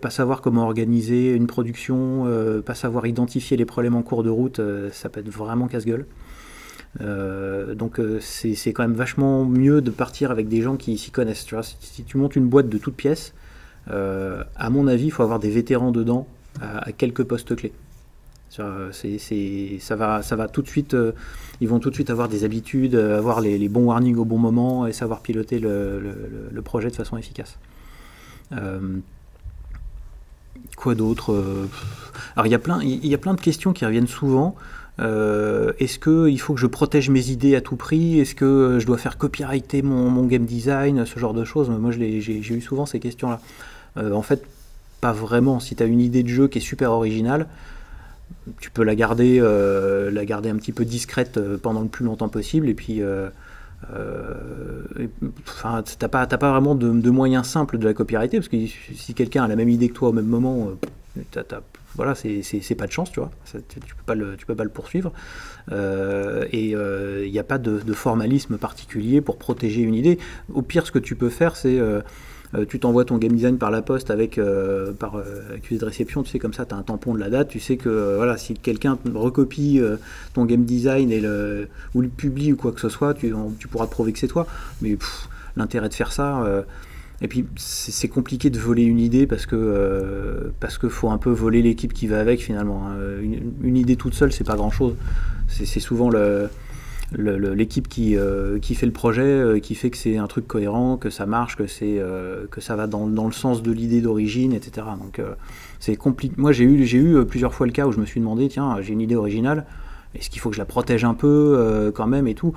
pas savoir comment organiser une production, pas savoir identifier les problèmes en cours de route, ça peut être vraiment casse-gueule. Euh, donc euh, c'est quand même vachement mieux de partir avec des gens qui s'y connaissent. Si, tu montes une boîte de toutes pièces, euh, à mon avis, il faut avoir des vétérans dedans à, quelques postes clés. Ça, va, ça va tout de suite, ils vont tout de suite avoir des habitudes, avoir les, bons warnings au bon moment et savoir piloter le, le projet de façon efficace. quoi d'autre Alors il y, a plein, il y a plein de questions qui reviennent souvent. Euh, est-ce qu'il faut que je protège mes idées à tout prix? Est-ce que je dois faire copyrighter mon, game design Ce genre de choses? Moi, j'ai eu souvent ces questions-là. Euh, en fait, pas vraiment. Si tu as une idée de jeu qui est super originale, tu peux la garder, euh, la garder un petit peu discrète pendant le plus longtemps possible. Et puis, enfin, t'as pas, vraiment de, de, moyens simples de la copyrighter parce que si quelqu'un a la même idée que toi au même moment, t'as voilà, c'est pas de chance, tu vois. tu, peux pas le, tu peux pas le poursuivre. Euh, et il euh, n'y a pas de, formalisme particulier pour protéger une idée. Au pire, ce que tu peux faire, c'est euh, tu t'envoies ton game design par la poste avec par accusé de réception. Tu sais, comme ça, tu as un tampon de la date. Tu sais que voilà, si quelqu'un recopie ton game design et le, ou le publie ou quoi que ce soit, tu, tu pourras prouver que c'est toi. Mais l'intérêt de faire ça et puis c'est compliqué de voler une idée parce que euh, parce que faut un peu voler l'équipe qui va avec finalement. Hein. Une, idée toute seule, c'est pas grand chose. C'est souvent l'équipe qui, euh, qui fait le projet, euh, qui fait que c'est un truc cohérent, que ça marche, que, c'est que ça va dans, dans le sens de l'idée d'origine, etc. Donc c'est compliqué. Moi j'ai eu, j'ai eu plusieurs fois le cas où je me suis demandé, tiens, j'ai une idée originale, est-ce qu'il faut que je la protège un peu quand même et tout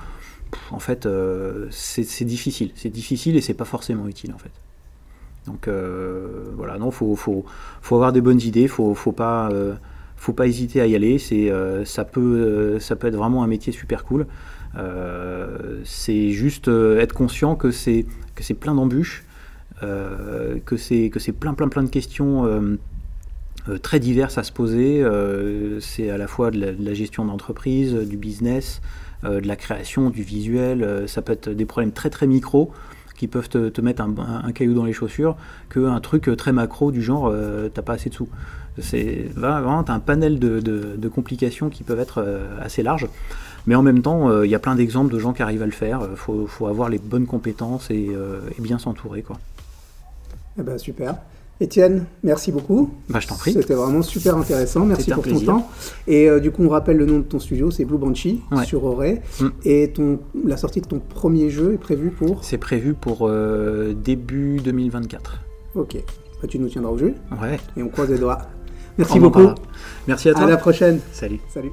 en fait, euh, c'est difficile. C'est difficile et c'est pas forcément utile, en fait. Donc euh, voilà, non, faut, faut, avoir des bonnes idées, faut, faut pas, euh, faut pas hésiter à y aller. Ça peut, être vraiment un métier super cool. c'est juste être conscient que c'est, plein d'embûches, que c'est, plein, plein, plein de questions. très diverses à se poser, c'est à la fois de la gestion d'entreprise, du business, de la création, du visuel, euh, ça peut être des problèmes très très micro qui peuvent te, mettre un, caillou dans les chaussures qu'un truc très macro du genre euh, t'as pas assez de sous. C'est vraiment un panel de, complications qui peuvent être assez larges. Mais en même temps, il y a plein d'exemples de gens qui arrivent à le faire. Il faut, avoir les bonnes compétences et, et bien s'entourer. Eh ben, super. Étienne, merci beaucoup. Bah, je t'en prie. C'était vraiment super intéressant. Merci pour ton temps. Et euh, du coup, on rappelle le nom de ton studio, c'est Blue Banshee sur Auray. Mm. Et ton, la sortie de ton premier jeu est prévue pour? C'est prévu pour euh, début 2024. Ok. Bah, tu nous tiendras au jeu. Ouais. Et on croise les doigts. Merci beaucoup. Merci à toi. À la prochaine. Salut. Salut.